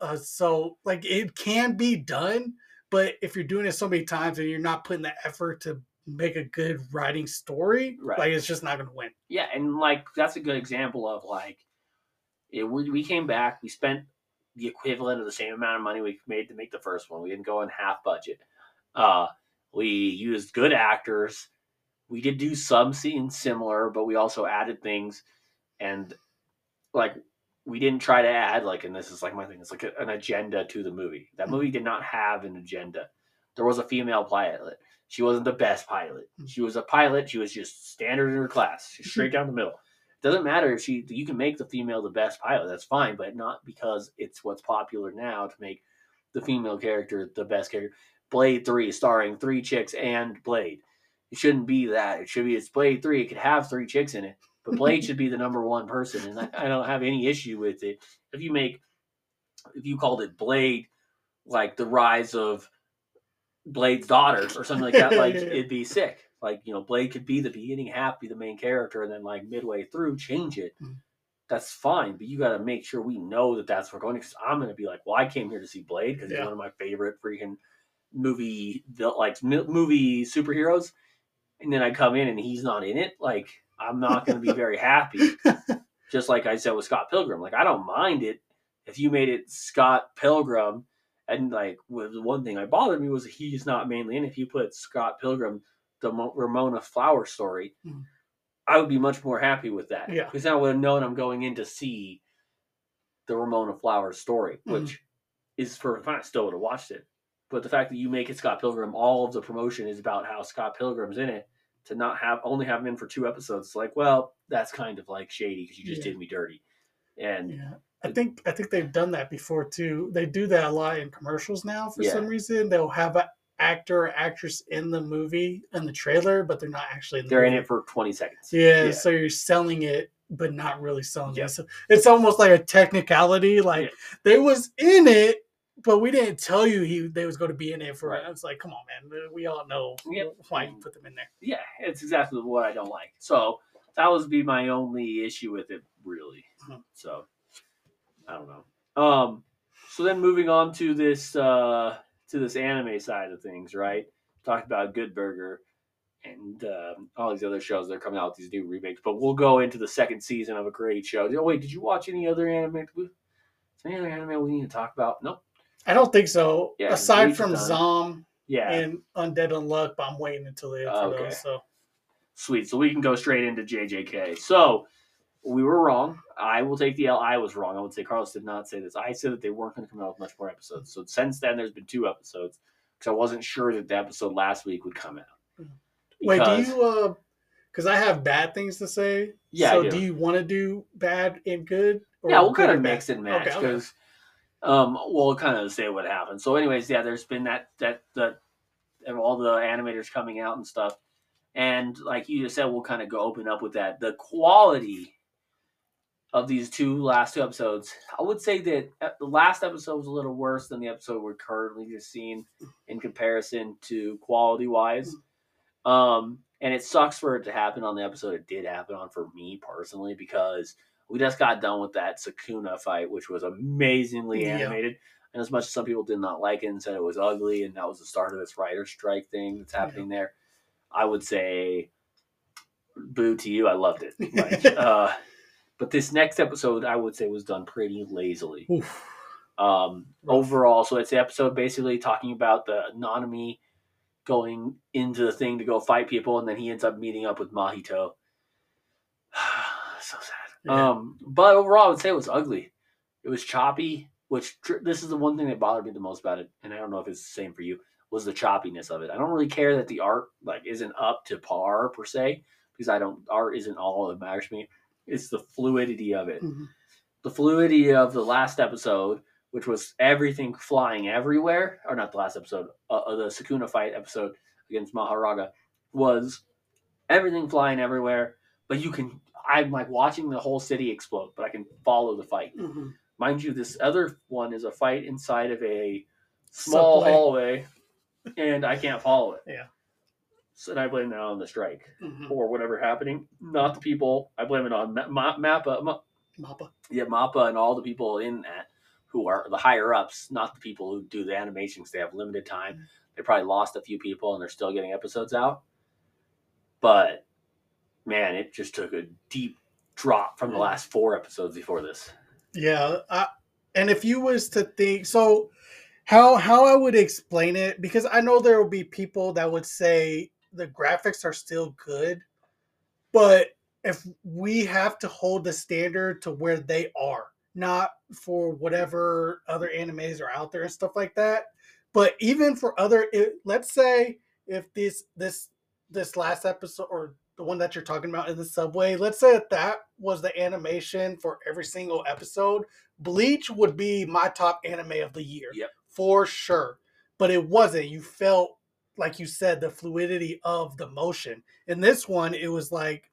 Uh, so like it can be done, but if you're doing it so many times and you're not putting the effort to make a good writing story,
Right.
like it's just not going to win.
Yeah, and like that's a good example of like it, we, we came back, we spent the equivalent of the same amount of money we made to make the first one. We didn't go in half budget. Uh, we used good actors. We did do some scenes similar, but we also added things, and like we didn't try to add like, and this is like my thing. It's like a- an agenda to the movie. That mm-hmm. movie did not have an agenda. There was a female pilot. She wasn't the best pilot. Mm. She was a pilot. She was just standard in her class, She's straight down the middle. It Doesn't matter if she. You can make the female the best pilot. That's fine, but not because it's what's popular now to make the female character the best character. Blade Three, starring three chicks and Blade. It shouldn't be that. It should be it's Blade Three. It could have three chicks in it, but Blade should be the number one person, and I, I don't have any issue with it. If you make, if you called it Blade, like the rise of Blade's daughter or something like that, like it'd be sick. Like you know, Blade could be the beginning half, be the main character, and then like midway through change it.
Mm.
That's fine, but you got to make sure we know that that's where we're going. Because I'm going to be like, well, I came here to see Blade because he's one of my favorite freaking movie like movie superheroes, and then I come in and he's not in it. Like I'm not going to be very happy. Just like I said with Scott Pilgrim, like I don't mind it if you made it Scott Pilgrim, and like with the one thing that bothered me was he's not mainly in. If you put Scott Pilgrim, the Ramona Flower story,
Mhm.
I would be much more happy with that.
Yeah.
because I would have known I'm going in to see the Ramona Flowers story,
Mhm.
which is for fine. I still would have watched it. But the fact that you make it Scott Pilgrim, all of the promotion is about how Scott Pilgrim's in it. To not have only have him in for two episodes, it's like, well, that's kind of like shady because you just
Yeah.
did me dirty. And
Yeah. I think I think they've done that before too. They do that a lot in commercials now for
Yeah.
some reason. They'll have an actor or actress in the movie in the trailer, but they're not actually in the
they're in it for 20 seconds.
Yeah,
Yeah.
so you're selling it but not really selling
Yeah.
it. So it's almost like a technicality. Like they was in it, but we didn't tell you he they was going to be in it for
Right.
it. It's like, come on, man, we all know
Yep.
why you put them in there.
Yeah, it's exactly what I don't like. So that would be my only issue with it, really.
Mhm.
So I don't know. Um, so then moving on to this uh, to this anime side of things, right? Talked about Good Burger and um, all these other shows that are coming out with these new remakes, but we'll go into the second season of a great show. Oh, wait, did you watch any other anime? Is there any other anime we need to talk about? Nope.
I don't think so.
Yeah,
Aside from Zom
Yeah.
and Undead Unluck, but I'm waiting until they for
Okay.
those. So
Sweet. So we can go straight into JJK. So we were wrong. I will take the L. I was wrong. I would say Carlos did not say this. I said that they weren't going to come out with much more episodes. So since then, there's been two episodes because I wasn't sure that the episode last week would come out.
wait, do you? uh Because I have bad things to say.
Yeah,
So
do.
do you want to do bad and good? or
yeah, we'll kind of mix and match
Okay, okay.
Um, we'll kind of say what happened. So, anyways, yeah, there's been that that that all the animators coming out and stuff, and like you just said, we'll kind of go open up with that. The quality of these two last two episodes, I would say that uh, the last episode was a little worse than the episode we're currently just seeing in comparison to quality wise. Um, and it sucks for it to happen on the episode it did happen on for me personally because we just got done with that Sukuna fight, which was amazingly
Yeah.
animated. And as much as some people did not like it and said it was ugly, and that was the start of this writer strike thing that's happening there, I would say, boo to you. I loved it. Like, uh, but this next episode, I would say, was done pretty lazily.
Oof.
Um, overall, so it's the episode basically talking about the Nanami going into the thing to go fight people, and then he ends up meeting up with Mahito.
Yeah.
Um, but overall, I would say it was ugly. It was choppy, which tr- this is the one thing that bothered me the most about it, and I don't know if it's the same for you. Was the choppiness of it? I don't really care that the art like isn't up to par per se, because I don't art isn't all that matters to me. It's the fluidity of it
Mhm.
the fluidity of the last episode, which was everything flying everywhere, or not the last episode, uh, uh, the Sukuna fight episode against Mahoraga, was everything flying everywhere. But you can, I'm like watching the whole city explode, but I can follow the fight.
Mhm.
Mind you, this other one is a fight inside of a small
Subway.
hallway, and I can't follow it.
Yeah.
So and I blame that on the strike
Mhm.
or whatever happening, not the people. I blame it on Ma- Ma- Mappa. Ma-
Mappa.
yeah, Mappa and all the people in that who are the higher ups, not the people who do the animations. They have limited time. They probably lost a few people and they're still getting episodes out. But man, it just took a deep drop from the last four episodes before this.
Yeah, I, and if you was to think so, how how I would explain it because I know there will be people that would say the graphics are still good, but if we have to hold the standard to where they are, not for whatever other animes are out there and stuff like that, but even for other, let's say if this this this last episode or the one that you're talking about in the subway, let's say that that was the animation for every single episode, Bleach would be my top anime of the year.
Yep.
For sure. But it wasn't. You felt like you said the fluidity of the motion. In this one, it was like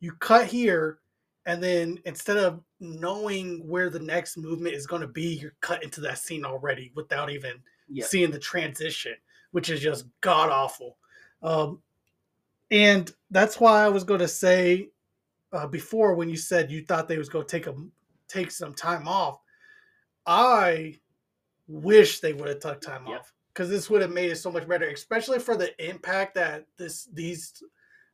you cut here and then instead of knowing where the next movement is going to be, you're cut into that scene already without even
Yeah.
seeing the transition, which is just god awful. Um, and that's why I was going to say uh, before when you said you thought they was going to take a take some time off. I wish they would have took time
Yep.
off because this would have made it so much better, especially for the impact that this these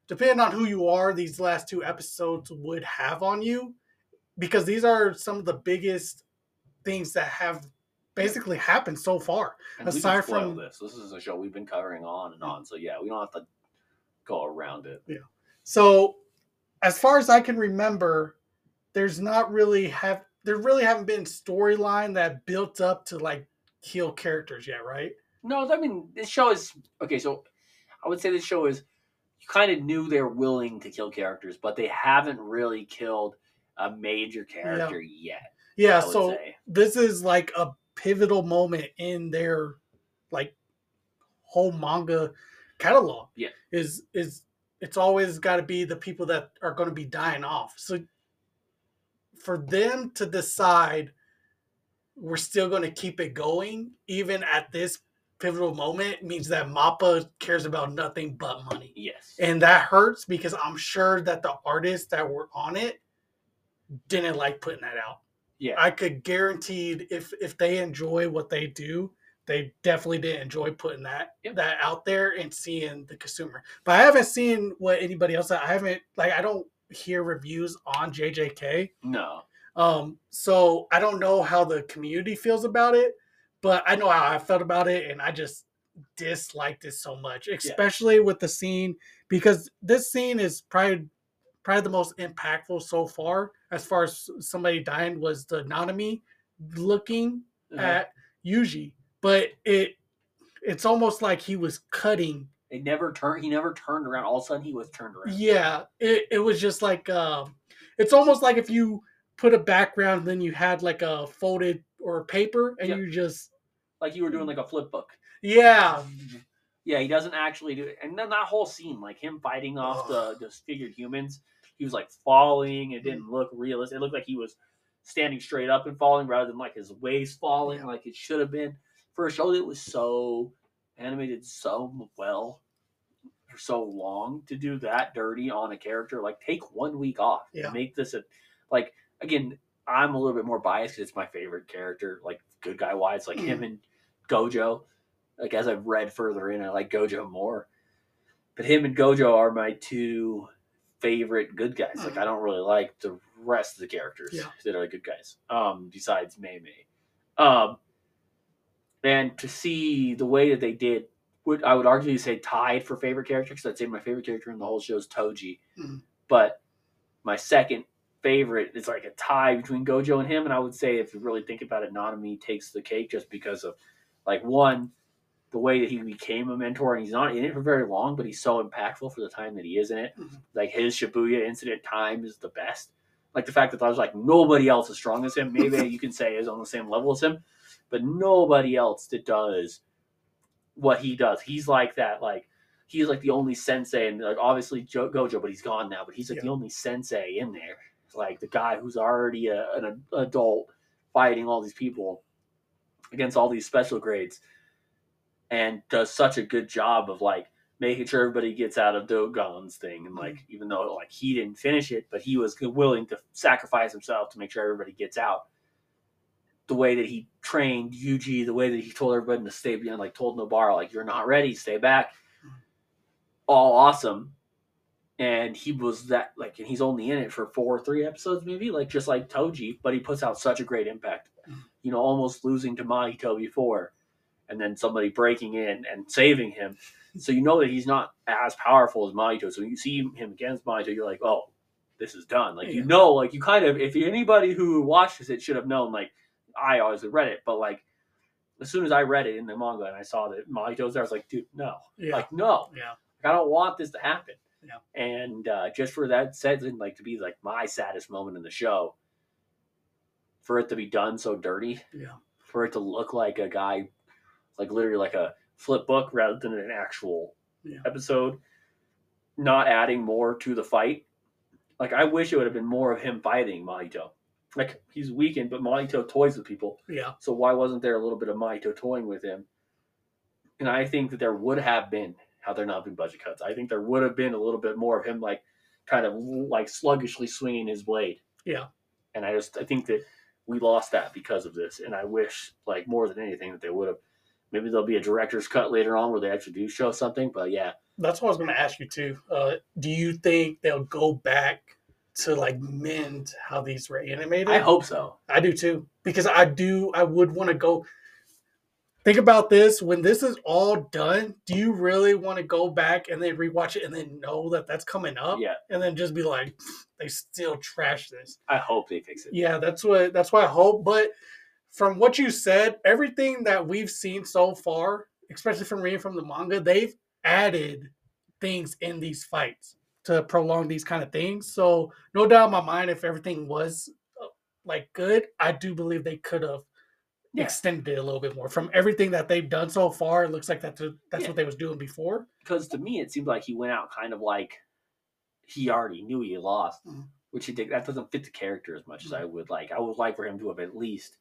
depending on who you are, these last two episodes would have on you because these are some of the biggest things that have basically happened so far.
And
Aside from-
this, this is a show we've been covering on and on. So yeah, we don't have to go around it. Yeah.
So, as far as I can remember, there's not really have there really haven't been storyline that built up to like kill characters yet, right?
No, I mean this show is okay. So I would say this show is you kind of knew they're willing to kill characters, but they haven't really killed a major character yet.
Yeah.
I would
So
say.
this is like a pivotal moment in their like whole manga catalog.
Yeah.
Is is it's always got to be the people that are going to be dying off. So for them to decide we're still going to keep it going even at this pivotal moment means that Mappa cares about nothing but money.
yes,
And that hurts because I'm sure that the artists that were on it didn't like putting that out.
yeah,
I could guarantee if if they enjoy what they do, they definitely did enjoy putting that
Yep.
that out there and seeing the consumer. But I haven't seen what anybody else. I haven't like I don't hear reviews on JJK.
no,
Um, so I don't know how the community feels about it, but I know how I felt about it, and I just disliked it so much, especially with the scene because this scene is probably probably the most impactful so far as far as somebody dying was the Nanami looking
Uh-huh.
at Yuji, but it it's almost like he was cutting
It never turned. He never turned around. All of a sudden, he was turned around.
yeah, it, it was just like um, it's almost like if you put a background, then you had like a folded or a paper, and
Yep.
you just
like you were doing like a flip book.
yeah,
Yeah, he doesn't actually do it. And then that whole scene, like him fighting off the disfigured humans, he was like falling. It didn't look realistic. It looked like he was standing straight up and falling rather than like his waist falling
Yeah.
like it should have been for a show that was so animated so well for so long to do that dirty on a character. Like take one week off. and
Yeah.
Make this a like again. I'm a little bit more biased because it's my favorite character, like good guy wise, like him and Gojo. Like as I've read further in, I like Gojo more. But him and Gojo are my two favorite good guys. Like I don't really like the rest of the characters
Yeah.
that are good guys. Um, besides Mei Mei. Um, and to see the way that they did, would I would argue say tied for favorite character because I'd say my favorite character in the whole show is Toji,
Mhm.
but my second favorite is like a tie between Gojo and him, and I would say if you really think about it, Nanami takes the cake just because of like one, the way that he became a mentor, and he's not in it for very long, but he's so impactful for the time that he is in it.
Mhm.
Like his Shibuya incident time is the best. Like the fact that I was like nobody else as strong as him. Maybe you can say is on the same level as him, but nobody else that does what he does. He's like that. Like he's like the only sensei, and like obviously jo- Gojo, but he's gone now. But he's like the only sensei in there. Like the guy who's already a, an adult fighting all these people against all these special grades, and does such a good job of like making sure everybody gets out of Dagon's thing. And like mm. even though like he didn't finish it, but he was willing to sacrifice himself to make sure everybody gets out the way that he trained Yuji, the way that he told everybody to stay behind, like told Nobara, like you're not ready, stay back. All awesome. And he was that like, and he's only in it for four or three episodes, maybe like just like Toji, but he puts out such a great impact. Mm-hmm. You know, almost losing to Mahito before, and then somebody breaking in and saving him. So you know that he's not as powerful as Mahito. So when you see him against Mahito, you're like, oh, this is done. Like you know, like you kind of if anybody who watches it should have known, like I always read it, but like as soon as I read it in the manga and I saw that Mahito's there, I was like, dude, no,
Yeah.
like no,
yeah.
like, I don't want this to happen.
Yeah.
And uh, just for that said, like to be like my saddest moment in the show, for it to be done so dirty,
Yeah.
for it to look like a guy, like literally like a flip book rather than an actual
Yeah.
episode, not adding more to the fight. Like I wish it would have been more of him fighting Mahito. Like he's weakened, but Mahito toys with people.
Yeah.
So why wasn't there a little bit of Mahito toying with him? And I think that there would have been, how there not been budget cuts. I think there would have been a little bit more of him, like kind of like sluggishly swinging his blade.
Yeah.
And I just I think that we lost that because of this. And I wish, like more than anything, that they would have. Maybe there'll be a director's cut later on where they actually do show something. But yeah,
That's what I was going to ask you too. Uh, do you think they'll go back to like mend how these were animated?
I hope so.
I do too because I do. I would want to go. Think about this when this is all done. Do you really want to go back and then rewatch it and then know that that's coming up
Yeah,
and then just be like, they still trash this?
I hope they fix it.
Yeah, that's what that's what I hope. But from what you said, everything that we've seen so far, especially from reading from the manga, they've added things in these fights to prolong these kind of things. So no doubt in my mind, if everything was uh, like good, I do believe they could have
Yeah.
extended it a little bit more. From everything that they've done so far, it looks like that's that's
Yeah.
what they was doing before.
because to me it seemed like he went out kind of like he already knew he lost,
Mhm.
which he did, that doesn't fit the character as much as
Mm-hmm.
I would like. I would like for him to have at least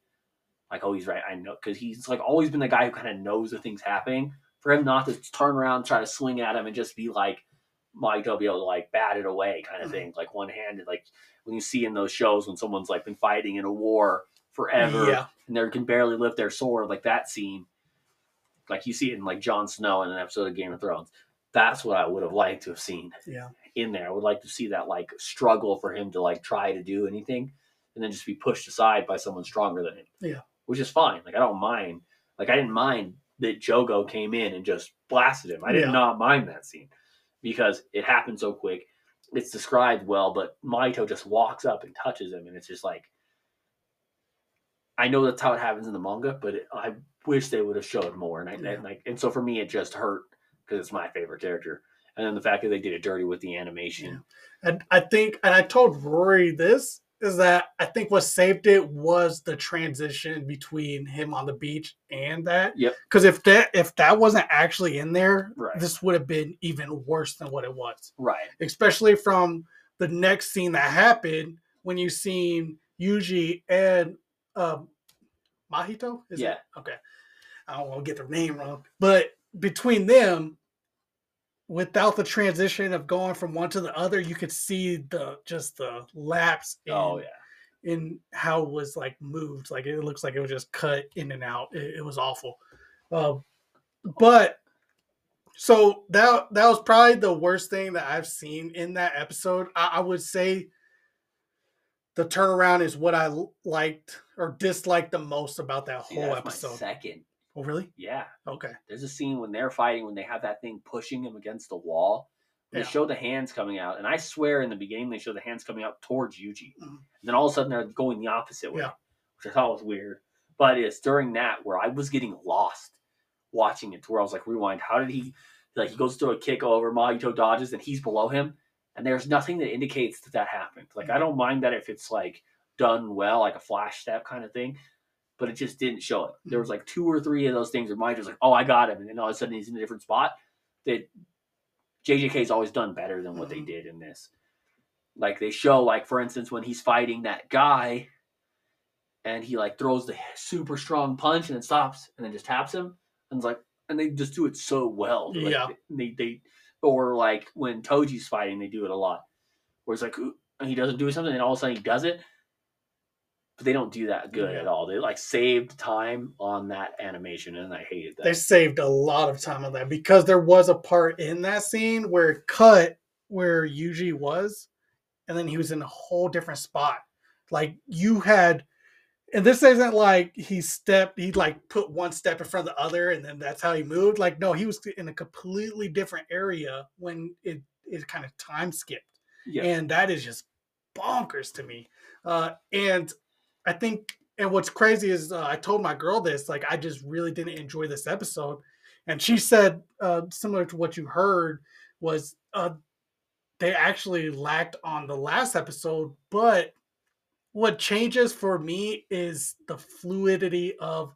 like, oh, he's right. I know because he's like always been the guy who kind of knows the things happening. For him not to turn around, try to swing at him, and just be like Able to like bat it away, kind of
Mhm.
thing, like one handed, like when you see in those shows when someone's like been fighting in a war forever
Yeah,
and they can barely lift their sword, like that scene, like you see it in like Jon Snow in an episode of Game of Thrones. That's what I would have liked to have seen
yeah,
in there. I would like to see that like struggle for him to like try to do anything and then just be pushed aside by someone stronger than him.
Yeah.
Which is fine. Like I don't mind. Like I didn't mind that Jogo came in and just blasted him. I did
Yeah.
not mind that scene because it happened so quick. It's described well, but Mahito just walks up and touches him, and it's just like I know that's how it happens in the manga, but it, I wish they would have showed more. And I
Yeah.
and like and so for me, it just hurt because it's my favorite character, and then the fact that they did it dirty with the animation.
And I think, and I told Rory this is that I think what saved it was the transition between him on the beach and that.
Yep.
Because if that if that wasn't actually in there,
Right.
this would have been even worse than what it was.
Right.
Especially from the next scene that happened when you seen Yuji and um, Mahito. Is
Yeah.
It? Okay. I don't want to get their name wrong, but between them, without the transition of going from one to the other, you could see the just the lapse. In,
Oh yeah.
in how it was like moved. Like it looks like it was just cut in and out. It, it was awful. Um, but so that that was probably the worst thing that I've seen in that episode. I, I would say the turnaround is what I liked or disliked the most about that whole
that's
episode.
second.
Oh, really?
Yeah.
Okay.
There's a scene when they're fighting when they have that thing pushing him against the wall. They
Yeah.
show the hands coming out, and I swear in the beginning they show the hands coming out towards Yuji.
Mhm.
And then all of a sudden they're going the opposite way,
Yeah.
which I thought was weird. But it's during that where I was getting lost watching it, to where I was like, rewind. How did he like? He goes to a kick over, Mahito dodges, and he's below him, and there's nothing that indicates that that happened. Like I don't mind that if it's like done well, like a flash step kind of thing. But it just didn't show it. There was like two or three of those things where Mahito's like, "Oh, I got him," and then all of a sudden he's in a different spot. That JJK's always done better than what they
Mhm.
did in this. Like they show, like for instance, when he's fighting that guy, and he like throws the super strong punch and it stops, and then just taps him, and it's like, and they just do it so well. Like,
Yeah.
They they or like when Toji's fighting, they do it a lot, where it's like and he doesn't do something, and all of a sudden he does it. But they don't do that good
Yeah.
at all. They like saved time on that animation, and I hated that.
They saved a lot of time on that because there was a part in that scene where it cut where Yuji was, and then he was in a whole different spot. Like you had, and this isn't like he stepped, he like put one step in front of the other, and then that's how he moved. Like no, he was in a completely different area when it it kind of time skipped,
yeah,
and that is just bonkers to me. Uh, and I think, and what's crazy is uh, I told my girl this, like, I just really didn't enjoy this episode. And she said, uh, similar to what you heard, was uh, they actually lacked on the last episode. But what changes for me is the fluidity of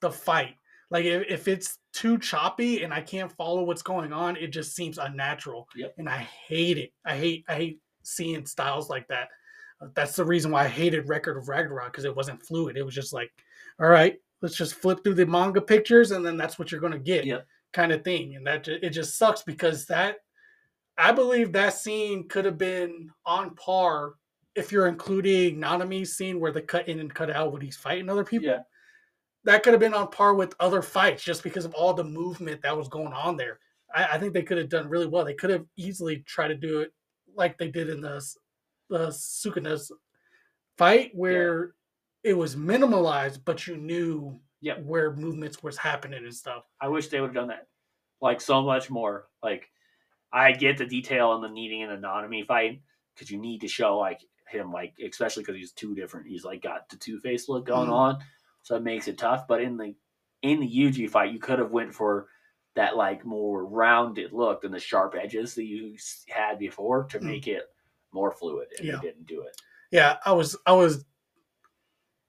the fight. Like, if, if it's too choppy and I can't follow what's going on, it just seems unnatural.
Yep.
And I hate it. I hate, I hate seeing styles like that. That's the reason why I hated Record of Ragnarok because it wasn't fluid. It was just like, all right, let's just flip through the manga pictures and then that's what you're gonna get,
Yep.
kind of thing. And that it just sucks because that I believe that scene could have been on par if you're including Nanami's scene where they cut in and cut out when he's fighting other people.
Yeah.
That could have been on par with other fights just because of all the movement that was going on there. I, I think they could have done really well. They could have easily tried to do it like they did in the the Sukuna's fight, where it was minimalized, but you knew
Yep.
where movements was happening and stuff.
I wish they would have done that, like so much more. Like, I get the detail on the needing an anatomy fight because you need to show like him, like especially because he's two different. He's like got the two face look going
Mhm.
on, so it makes it tough. But in the in the Yuji fight, you could have went for that like more rounded look than the sharp edges that you had before to
Mm.
make it more fluid, and
Yeah.
they didn't do it.
yeah, I was I was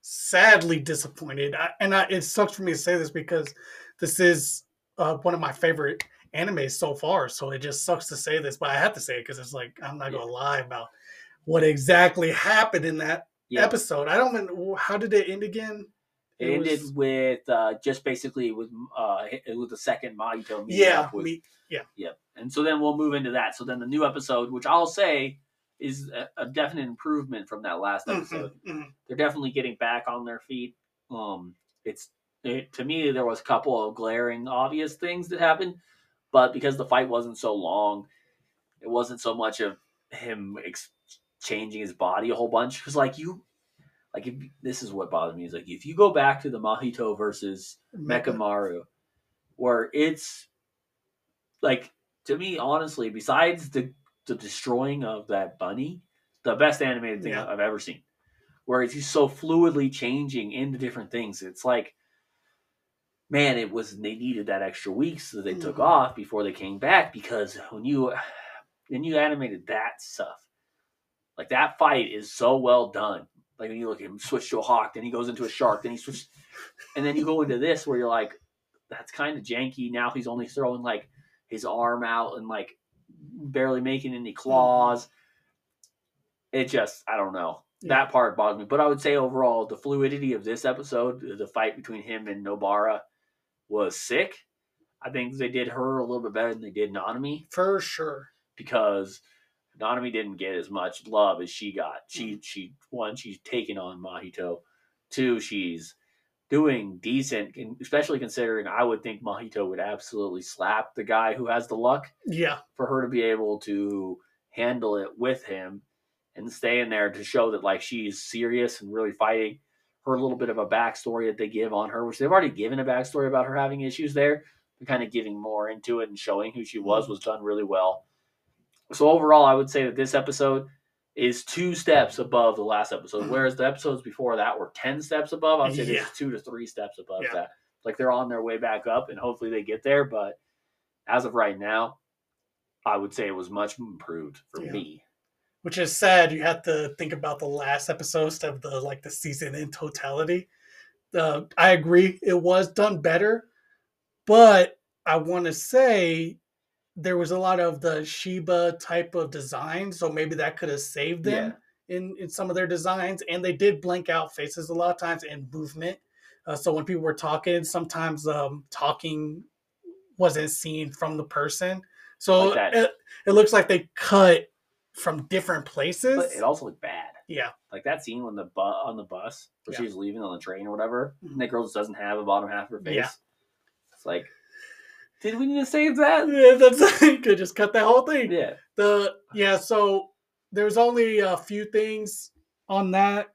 sadly disappointed, I, and I, it sucks for me to say this because this is uh, one of my favorite animes so far. So it just sucks to say this, but I have to say it because it's like I'm not gonna lie about what exactly happened in that
Yeah.
episode. I don't even how did it end again?
It,
It
ended
was-
with uh, just basically with uh, it was the second Mahito meeting
Yeah,
up with
me,
Yep. And so then we'll move into that. So then the new episode, which I'll say is a, a definite improvement from that last
mhm,
episode.
mhm.
They're definitely getting back on their feet. Um, it's it, to me there was a couple of glaring obvious things that happened, but because the fight wasn't so long, it wasn't so much of him ex- changing his body a whole bunch. Because like you, like if this is what bothers me is like if you go back to the Mahito versus Mechamaru, where it's like to me, honestly, besides the the destroying of that bunny, the best animated thing
Yeah.
I've ever seen. Where it's just so fluidly changing into different things. It's like, man, it was they needed that extra week so they took
Mhm.
off before they came back because when you when you animated that stuff, like that fight is so well done. Like when you look at him switch to a hawk, then he goes into a shark, then he switches, and then you go into this where you're like, that's kind of janky. Now he's only throwing like his arm out and like barely making any claws. it just I don't know.
Yeah.
That part bothers me. But I would say overall the fluidity of this episode, the fight between him and Nobara was sick. I think they did her a little bit better than they did Nanami
For sure.
because Nanami didn't get as much love as she got.
Mm-hmm.
She she one, she's taking on Mahito. Two, she's doing decent, and especially considering I would think Mahito would absolutely slap the guy who has the luck
Yeah.
for her to be able to handle it with him and stay in there to show that like she's serious and really fighting. Her little bit of a backstory that they give on her, which they've already given a backstory about her having issues there, but kind of giving more into it and showing who she was mm-hmm. was done really well. So overall, I would say that this episode is two steps above the last episode, whereas the episodes before that were ten steps above. I'd say
Yeah.
is two to three steps above
Yeah.
that. Like they're on their way back up, and hopefully they get there. But as of right now, I would say it was much improved for
Yeah.
me.
Which is sad. You have to think about the last episodes of the like the season in totality. Uh, I agree, it was done better, but I want to say there was a lot of the Sheba type of design, so maybe that could have saved them in in some of their designs. And they did blank out faces a lot of times and movement. Uh, so when people were talking, sometimes um, talking wasn't seen from the person. So
Like
it, it looks like they cut from different places.
But it also looked bad.
yeah,
Like that scene when the bu- on the bus where
Yeah.
she was leaving on the train or whatever,
Mhm.
and that girl just doesn't have a bottom half of her face.
Yeah.
It's like, did we need to save that?
yeah that's could just cut that whole thing.
Yeah.
The yeah, so there's only a few things on that.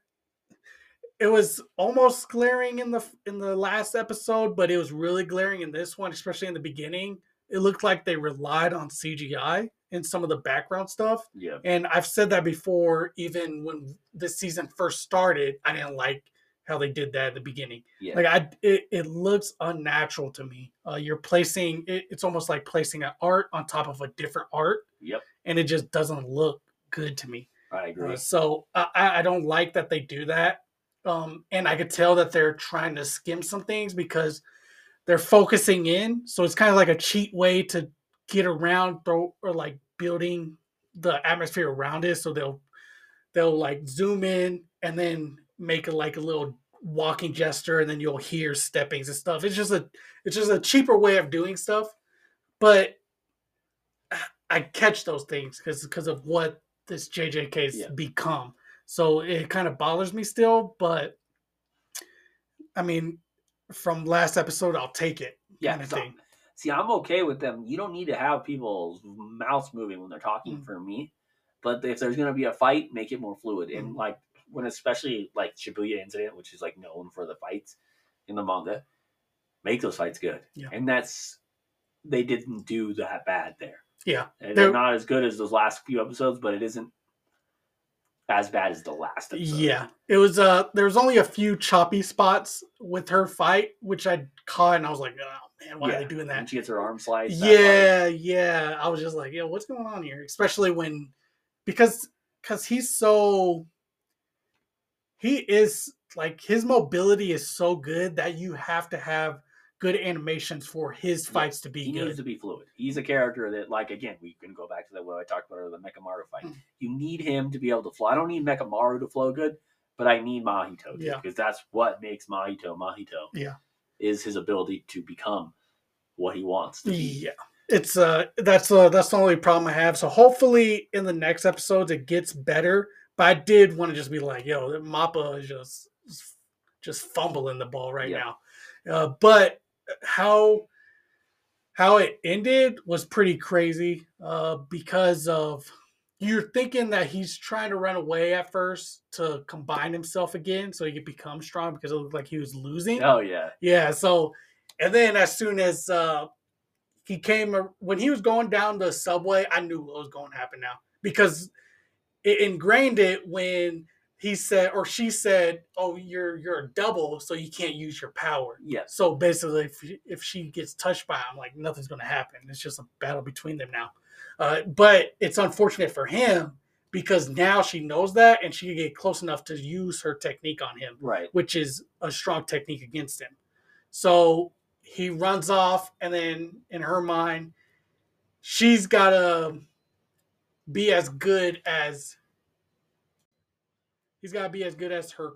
It was almost glaring in the in the last episode, but it was really glaring in this one, especially in the beginning. It looked like they relied on CGI in some of the background stuff.
Yeah.
And I've said that before, even when this season first started, I didn't like how they did that at the beginning.
Yeah.
Like I, it, it looks unnatural to me. Uh, you're placing it, it's almost like placing an art on top of a different art,
Yep.
and it just doesn't look good to me.
I agree.
Uh, so I, I I don't like that they do that. Um, and I could tell that they're trying to skim some things because they're focusing in. So it's kind of like a cheat way to get around throw, or like building the atmosphere around it. So they'll they'll like zoom in and then make it like a little walking gesture, and then you'll hear steppings and stuff. It's just a it's just a cheaper way of doing stuff, but I catch those things because because of what this JJK's
Yeah.
become. So it kind of bothers me still, but I mean, from last episode, I'll take it.
yeah.
kind of
so-
thing.
see, I'm okay with them. You don't need to have people's mouths moving when they're talking
Mm.
for me. But if there's going to be a fight, make it more fluid. And
Mm.
like when especially like Shibuya incident, which is like known for the fights in the manga, make those fights good.
Yeah.
And that's they didn't do that bad there.
Yeah,
And
They're-
they're not as good as those last few episodes, but it isn't as bad as the last episode.
Yeah, it was. Uh, there was only a few choppy spots with her fight, which I caught, and I was like, "Oh man, why
Yeah.
are they doing that?"
And she gets her arm sliced.
Yeah, yeah. I was just like, yeah, what's going on here?" Especially when, because, because he's so, he is like his mobility is so good that you have to have good animations for his
Yeah,
fights to be
he
good.
needs to be fluid. He's a character that, like, again, we can go back to that what I talked about earlier, the Mechamaru fight.
Mm.
You need him to be able to flow. I don't need Mechamaru to flow good, but I need Mahito to
Yeah.
because that's what makes Mahito Mahito.
Yeah.
is his ability to become what he wants to be.
Yeah. It's uh that's uh that's the only problem I have. So hopefully in the next episodes it gets better. But I did want to just be like, yo, Mappa is just just fumbling the ball right
Yeah.
now. Uh, but how how it ended was pretty crazy uh, because of you're thinking that he's trying to run away at first to combine himself again so he could become strong because it looked like he was losing.
Oh yeah,
Yeah, so and then as soon as uh he came when he was going down the subway, I knew what was going to happen now because it ingrained it when he said or she said, "Oh, you're you're a double, so you can't use your power."
yes,
So basically, if she- if she gets touched by him, like nothing's going to happen. It's just a battle between them now. Uh, but it's unfortunate for him because now she knows that and she can get close enough to use her technique on him
right.
which is a strong technique against him. So he runs off, and then in her mind, she's got to be as good as he's got to be as good as her,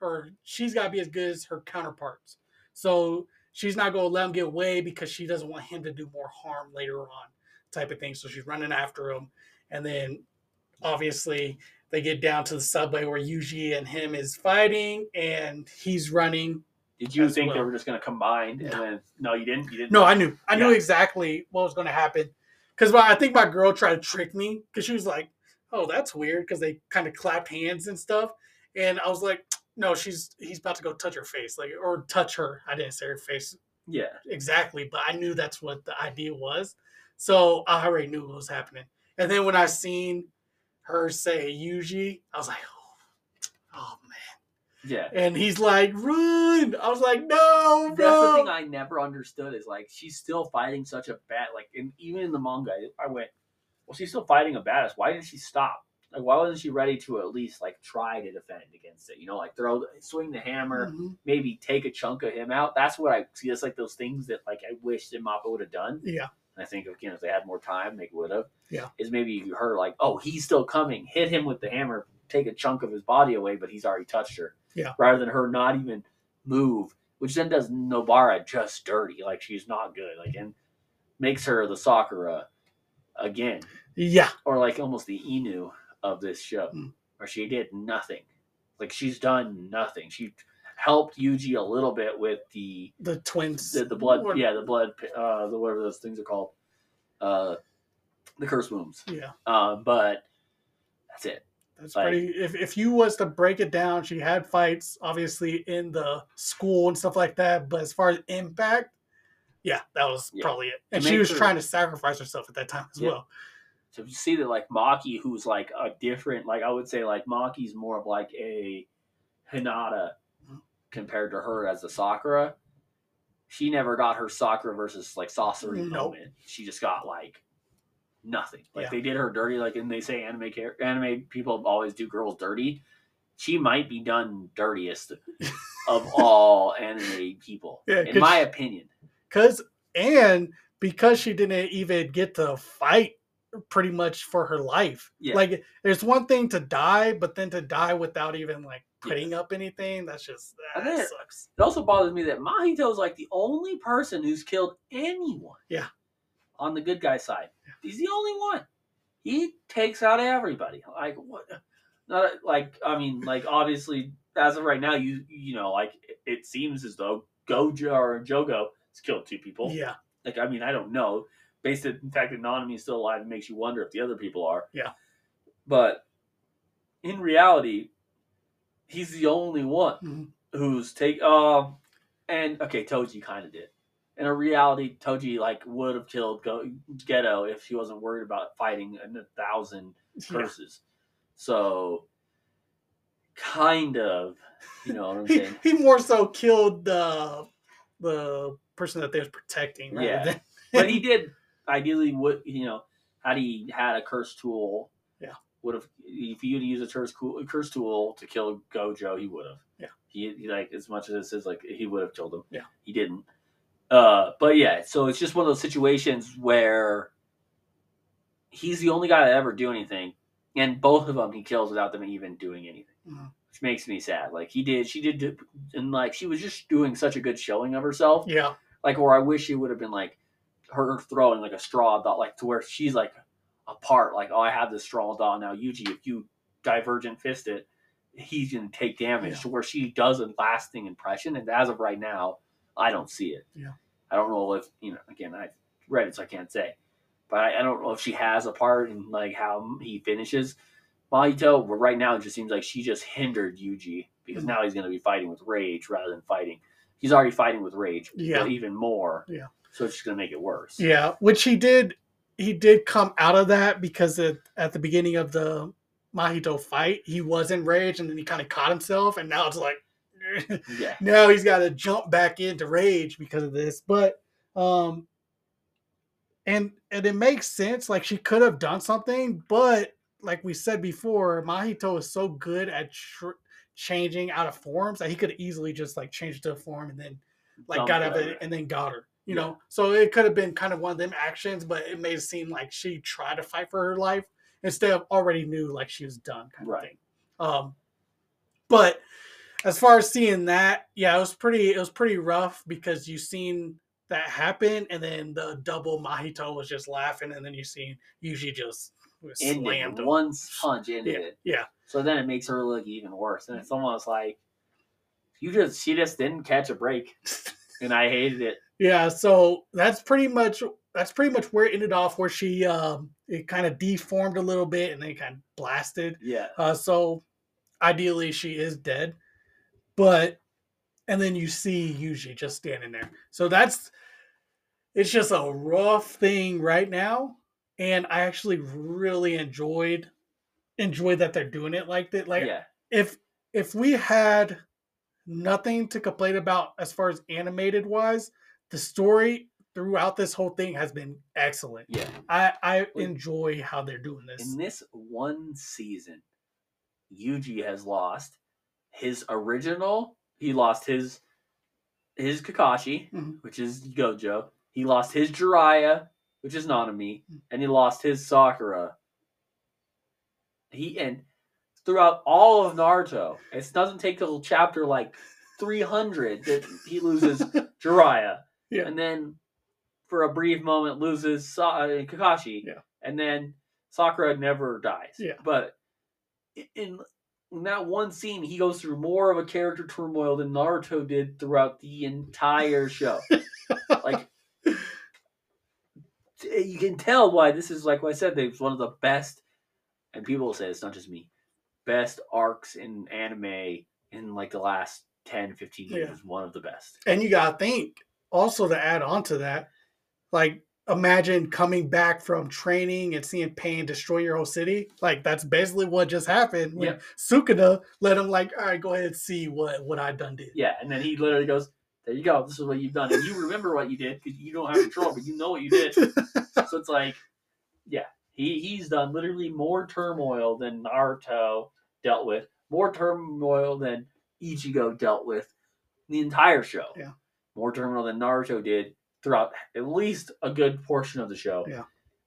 or she's got to be as good as her counterparts. So she's not going to let him get away because she doesn't want him to do more harm later on, type of thing. So she's running after him, and then obviously they get down to the subway where Yuji and him is fighting, and he's running.
Did you think they were just going to combine?
No.
And then no, you didn't. You didn't.
No, I knew. I knew exactly what was going to happen. Because I think my girl tried to trick me because she was like, "Oh, that's weird," because they kind of clapped hands and stuff, and I was like, "No, she's he's about to go touch her face, like or touch her." I didn't say her face
Yeah.
exactly, but I knew that's what the idea was, so I already knew what was happening. And then when I seen her say Yuji, I was like, "Oh, oh man!"
Yeah.
And he's like, "Run!" I was like, "No,
That's the
bro!"
thing I never understood is like she's still fighting such a bad like and even in the manga I went, well she's still fighting a badass. Why didn't she stop? Like why wasn't she ready to at least like try to defend against it? You know, like throw swing the hammer,
Mhm.
maybe take a chunk of him out. That's what I see. It's like those things that like I wish that Mappa would have done.
Yeah.
I think again if they had more time they would have.
Yeah.
Is maybe her like, oh he's still coming, hit him with the hammer, take a chunk of his body away, but he's already touched her.
Yeah.
Rather than her not even move, which then does Nobara just dirty. Like she's not good. Like and makes her the Sakura again.
Yeah.
Or like almost the Ino of this show.
Mm.
Where she did nothing. Like she's done nothing. She helped Yuji a little bit with the
The twins.
the, the blood
Or-
yeah, the blood uh the whatever those things are called. Uh the curse wounds.
Yeah.
Uh, but that's it.
That's
Like-
pretty. If, if you was to break it down, she had fights obviously in the school and stuff like that. But as far as impact, yeah, that was
Yeah.
probably it. And she was
her-
trying to sacrifice herself at that time as
Yeah.
well.
So if you see that like Maki, who's like a different, like I would say, like Maki's more of like a Hinata
Mhm.
compared to her as a Sakura. She never got her Sakura versus like Sasori
Nope.
moment. She just got like nothing. Like
Yeah.
they did her dirty. Like and they say anime char- anime people always do girls dirty. She might be done dirtiest of all anime people,
Yeah,
in my
she-
opinion.
Cause and because she didn't even get to fight pretty much for her life.
Yeah.
Like there's one thing to die, but then to die without even like putting up anything, that's just that
then-
sucks.
It also bothers me that Mahito is like the only person who's killed anyone.
Yeah.
On the good guy side, he's the only one. He takes out everybody. Like what? Not like I mean, like obviously, as of right now, you you know, like it, it seems as though Gojo or Jogo has killed two people.
Yeah.
Like I mean, I don't know. Based on the fact that Nanami is still alive, it makes you wonder if the other people are.
Yeah.
But in reality, he's the only one
Mhm.
who's take um and okay Toji kind of did. In a reality, Toji like would have killed Go- Geto if she wasn't worried about fighting a thousand
Yeah.
curses. So, kind of, you know what I'm
He,
saying?
he more so killed the the person that they was protecting
Yeah.
than
but he did ideally would you know had he had a curse tool
Yeah.
would have if he would use a curse, cool, curse tool to kill gojo he would have
Yeah.
he, he like as much as it says like he would have killed him
Yeah.
he didn't uh but yeah so it's just one of those situations where he's the only guy to ever do anything and both of them he kills without them even doing anything
Mhm.
which makes me sad like he did she did and like she was just doing such a good showing of herself
yeah
like or I wish it would have been like her throwing like a straw doll, like to where she's like apart, like oh I have this straw doll now. Yuji, if you divergent fist it, he's gonna take damage.
Yeah.
To where she does a lasting impression, and as of right now, I don't see it.
Yeah.
I don't know if you know. Again, I read it, so I can't say, but I, I don't know if she has a part in like how he finishes. Mahito, but right now it just seems like she just hindered Yuji because
Mhm.
now he's going to be fighting with rage rather than fighting. He's already fighting with rage,
Yeah.
but even more.
Yeah.
So it's just going to make it worse.
yeah which he did he did come out of that because at, at the beginning of the mahito fight he was enraged and then he kind of caught himself and now it's like
Yeah.
now he's got to jump back into rage because of this but um and and it makes sense like she could have done something but like we said before mahito is so good at tr- changing out of forms that he could easily just like change to a form and then like
Dump
got out of it and then got her you
Yeah.
know so it could have been kind of one of them actions but it made it seem like she tried to fight for her life instead of already knew like she was done kind
Right.
of thing um but as far as seeing that, yeah, it was pretty it was pretty rough because you seen that happen and then the double Mahito was just laughing and then you seen usually just
ended
slammed him.
one punch ended
Yeah,
it.
yeah.
So then it makes her look even worse, and it's almost like you just she just didn't catch a break, and I hated it.
Yeah, so that's pretty much that's pretty much where it ended off where she um it kind of deformed a little bit and then kind of blasted.
Yeah,
Uh so ideally she is dead. But and then you see Yuji just standing there. So that's it's just a rough thing right now. And I actually really enjoyed enjoyed that they're doing it like that. Like
yeah,
if if we had nothing to complain about as far as animated wise, the story throughout this whole thing has been excellent.
yeah.
I I
Wait.
enjoy how they're doing this.
In this one season, Yuji has lost his original. He lost his his Kakashi,
Mhm.
which is Gojo. He lost his Jiraiya, which is Nanami, and he lost his Sakura. He and throughout all of Naruto, it doesn't take till chapter like three hundred that he loses Jiraiya,
Yeah.
and then for a brief moment loses Sa- uh, Kakashi,
Yeah.
and then Sakura never dies.
Yeah.
But in, in that one scene, he goes through more of a character turmoil than Naruto did throughout the entire show. like you can tell why this is like what I said. It's one of the best, and people will say it's not just me. Best arcs in anime in like the last 10, 15 years
Yeah.
is one of the best.
And you gotta think also to add on to that, like imagine coming back from training and seeing pain destroy your whole city. Like that's basically what just happened when
Yeah.
Sukuna let him like, all right, go ahead and see what what I done did.
Yeah, and then he literally goes, "There you go. This is what you've done, and you remember what you did because you don't have control, but you know what you did." so it's like, yeah, he he's done literally more turmoil than Naruto dealt with, more turmoil than Ichigo dealt with the entire show.
Yeah.
more turmoil than Naruto did throughout at least a good portion of the show.
Yeah.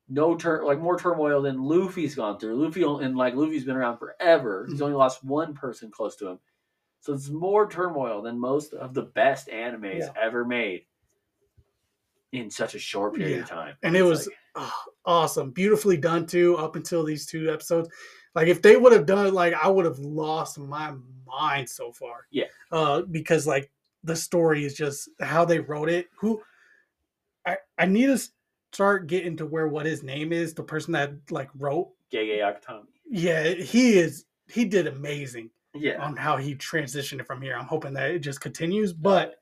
No turn like more turmoil than Luffy's gone through. Luffy and like Luffy's been around forever. He's
Mhm.
only lost one person close to him. So it's more turmoil than most of the best animes
Yeah.
ever made in such a short period
Yeah.
of time.
And it was
like-
oh, awesome, beautifully done too. Up until these two episodes, like if they would have done it, like I would have lost my mind so far.
Yeah.
uh, because like the story is just how they wrote it. Who I I need to start getting to where what his name is, the person that like wrote.
Gege Akutami.
Yeah, he is. He did amazing
Yeah.
on how he transitioned from here. I'm hoping that it just continues, but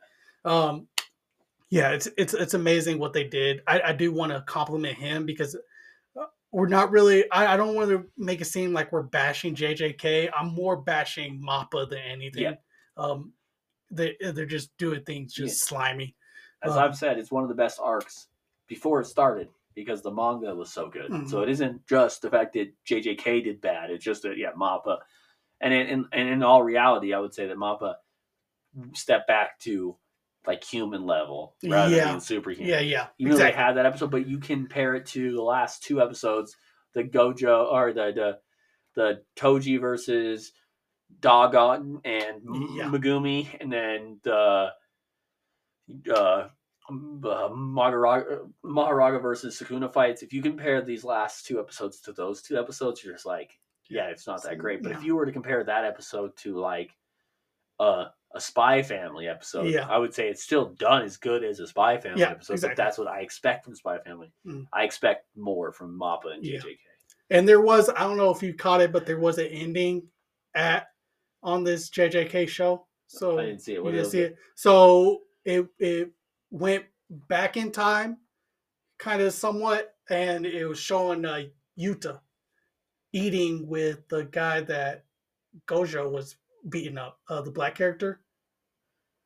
um yeah it's it's it's amazing what they did i, I do want to compliment him because uh, we're not really I, I don't want to make it seem like we're bashing jjk i'm more bashing mappa than anything
Yeah.
um they they're just doing things just slimy
As I've said, it's one of the best arcs before it started because the manga was so good.
Mhm.
So it isn't just the fact that JJK did bad. It's just that yeah, Mappa, and in, in and in all reality, I would say that Mappa stepped back to like human level rather
Yeah.
than superhuman.
yeah yeah
Even though they had that episode, but you compare it to the last two episodes, the Gojo or the the the Toji versus Dagon and
Yeah.
Megumi, and then the uh, uh, Mahoraga, Mahoraga versus Sukuna fights. If you compare these last two episodes to those two episodes, you're just like, yeah, it's not that great. But if you were to compare that episode to like uh, a Spy Family episode,
Yeah.
I would say it's still done as good as a Spy Family
Yeah,
episode.
exactly.
But that's what I expect from Spy Family.
Mm.
I expect more from Mappa and
Yeah.
JJK.
and there was i don't know if you caught it but there was an ending at on this jjk show so
I didn't see it.
You didn't see
it?
it. So it it went back in time, kind of somewhat, and it was showing uh, Yuta eating with the guy that Gojo was beating up, uh, the black character.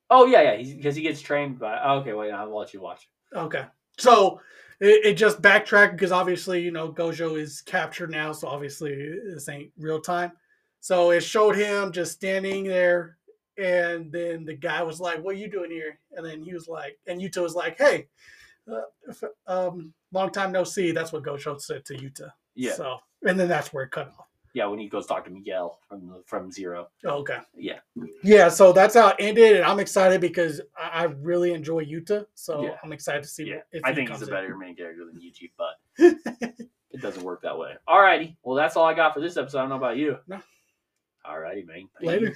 Oh yeah, yeah. Because he gets trained by. oh, okay, wait. I'll let you watch.
Okay, so it, it just backtracked because obviously you know Gojo is captured now, so obviously this ain't real time. So it showed him just standing there, and then the guy was like, "What are you doing here?" And then he was like, and Yuta was like, "Hey, uh, um, long time no see." That's what Gojo said to Yuta.
Yeah.
So and then that's where it cut off.
Yeah, when he goes talk to Miguel from from Zero.
Oh, okay.
Yeah.
Yeah, so that's how it ended, and I'm excited because I, I really enjoy Yuta, so
Yeah.
I'm excited to see
Yeah,
if
I think he's a
in.
better main character than Yuji, but it doesn't work that way. Alrighty, well that's all I got for this episode. I don't know about you.
No.
All righty, man.
Later.